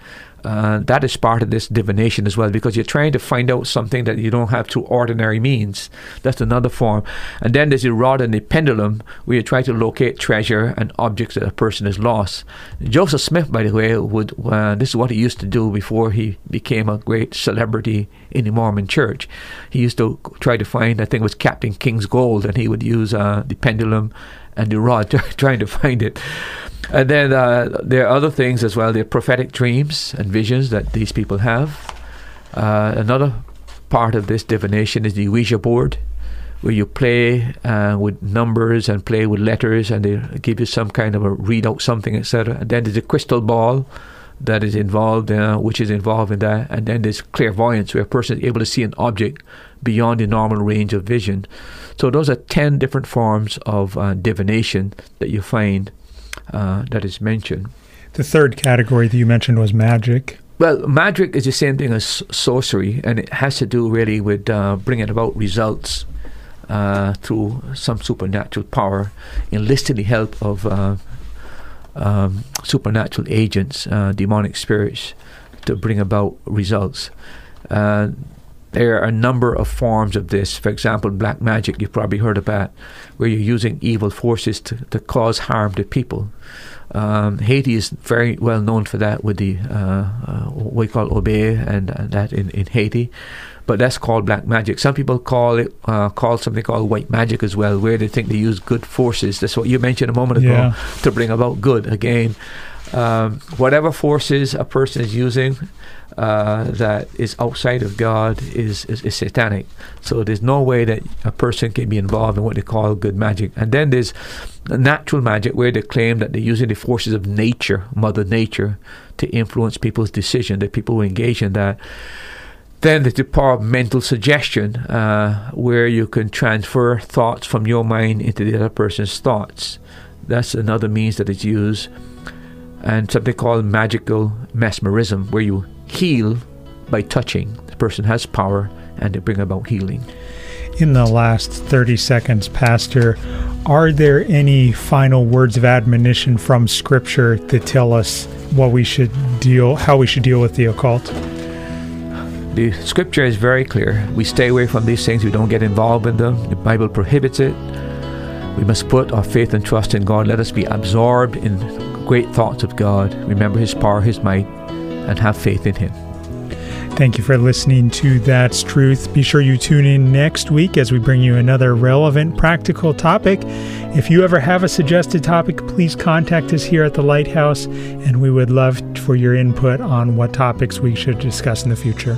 Uh, that is part of this divination as well because you're trying to find out something that you don't have through ordinary means. That's another form. And then there's the rod and the pendulum where you try to locate treasure and objects that a person has lost. Joseph Smith, by the way, would uh, this is what he used to do before he became a great celebrity in the Mormon church. He used to try to find, I think it was Captain Kidd's gold, and he would use uh, the pendulum and the rod trying to find it. And then uh, there are other things as well. There are prophetic dreams and visions that these people have. Uh, another part of this divination is the Ouija board, where you play uh, with numbers and play with letters, and they give you some kind of a read out something, etc. And then there's a crystal ball that is involved, uh, which is involved in that. And then there's clairvoyance, where a person is able to see an object beyond the normal range of vision. So those are ten different forms of uh, divination that you find uh, that is mentioned. The third category that you mentioned was magic. Well, magic is the same thing as sorcery, and it has to do really with uh, bringing about results uh, through some supernatural power, enlisting the help of uh, um, supernatural agents, uh, demonic spirits, to bring about results. Uh, there are a number of forms of this. For example, black magic, you've probably heard about, where you're using evil forces to, to cause harm to people. Um, Haiti is very well known for that with the uh, uh, what we call Obeah and, and, that in, in Haiti. But that's called black magic. Some people call it uh, call something called white magic as well, where they think they use good forces. That's what you mentioned a moment ago Yeah. to bring about good. Again, um, whatever forces a person is using uh, that is outside of God is, is, is satanic. So there's no way that a person can be involved in what they call good magic. And then there's natural magic where they claim that they're using the forces of nature, Mother Nature, to influence people's decision, that people who engage in that. Then there's the power of mental suggestion, uh, where you can transfer thoughts from your mind into the other person's thoughts. That's another means that is used. And something called magical mesmerism, where you heal by touching. The person has power and they bring about healing. In the last 30 seconds, Pastor, are there any final words of admonition from Scripture that tell us what we should deal, how we should deal with the occult? The Scripture is very clear. We stay away from these things. We don't get involved in them. The Bible prohibits it. We must put our faith and trust in God. Let us be absorbed in great thoughts of God. Remember His power, His might, and have faith in Him. Thank you for listening to That's Truth. Be sure you tune in next week as we bring you another relevant, practical topic. If you ever have a suggested topic, please contact us here at the Lighthouse, and we would love for your input on what topics we should discuss in the future.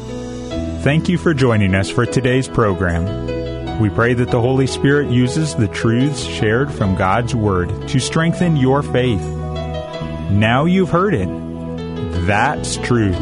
Thank you for joining us for today's program. We pray that the Holy Spirit uses the truths shared from God's Word to strengthen your faith. Now you've heard it. That's truth.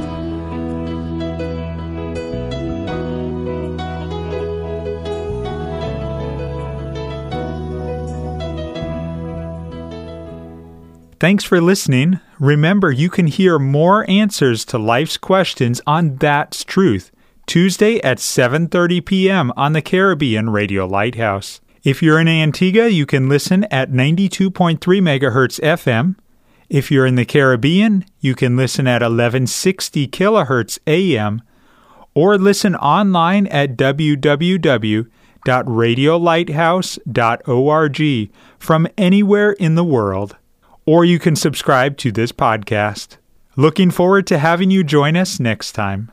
Thanks for listening. Remember, you can hear more answers to life's questions on That's Truth, Tuesday at 7:30 p.m. on the Caribbean Radio Lighthouse. If you're in Antigua, you can listen at 92.3 megahertz FM. If you're in the Caribbean, you can listen at 1160 kilohertz AM or listen online at www.radiolighthouse.org from anywhere in the world or you can subscribe to this podcast. Looking forward to having you join us next time.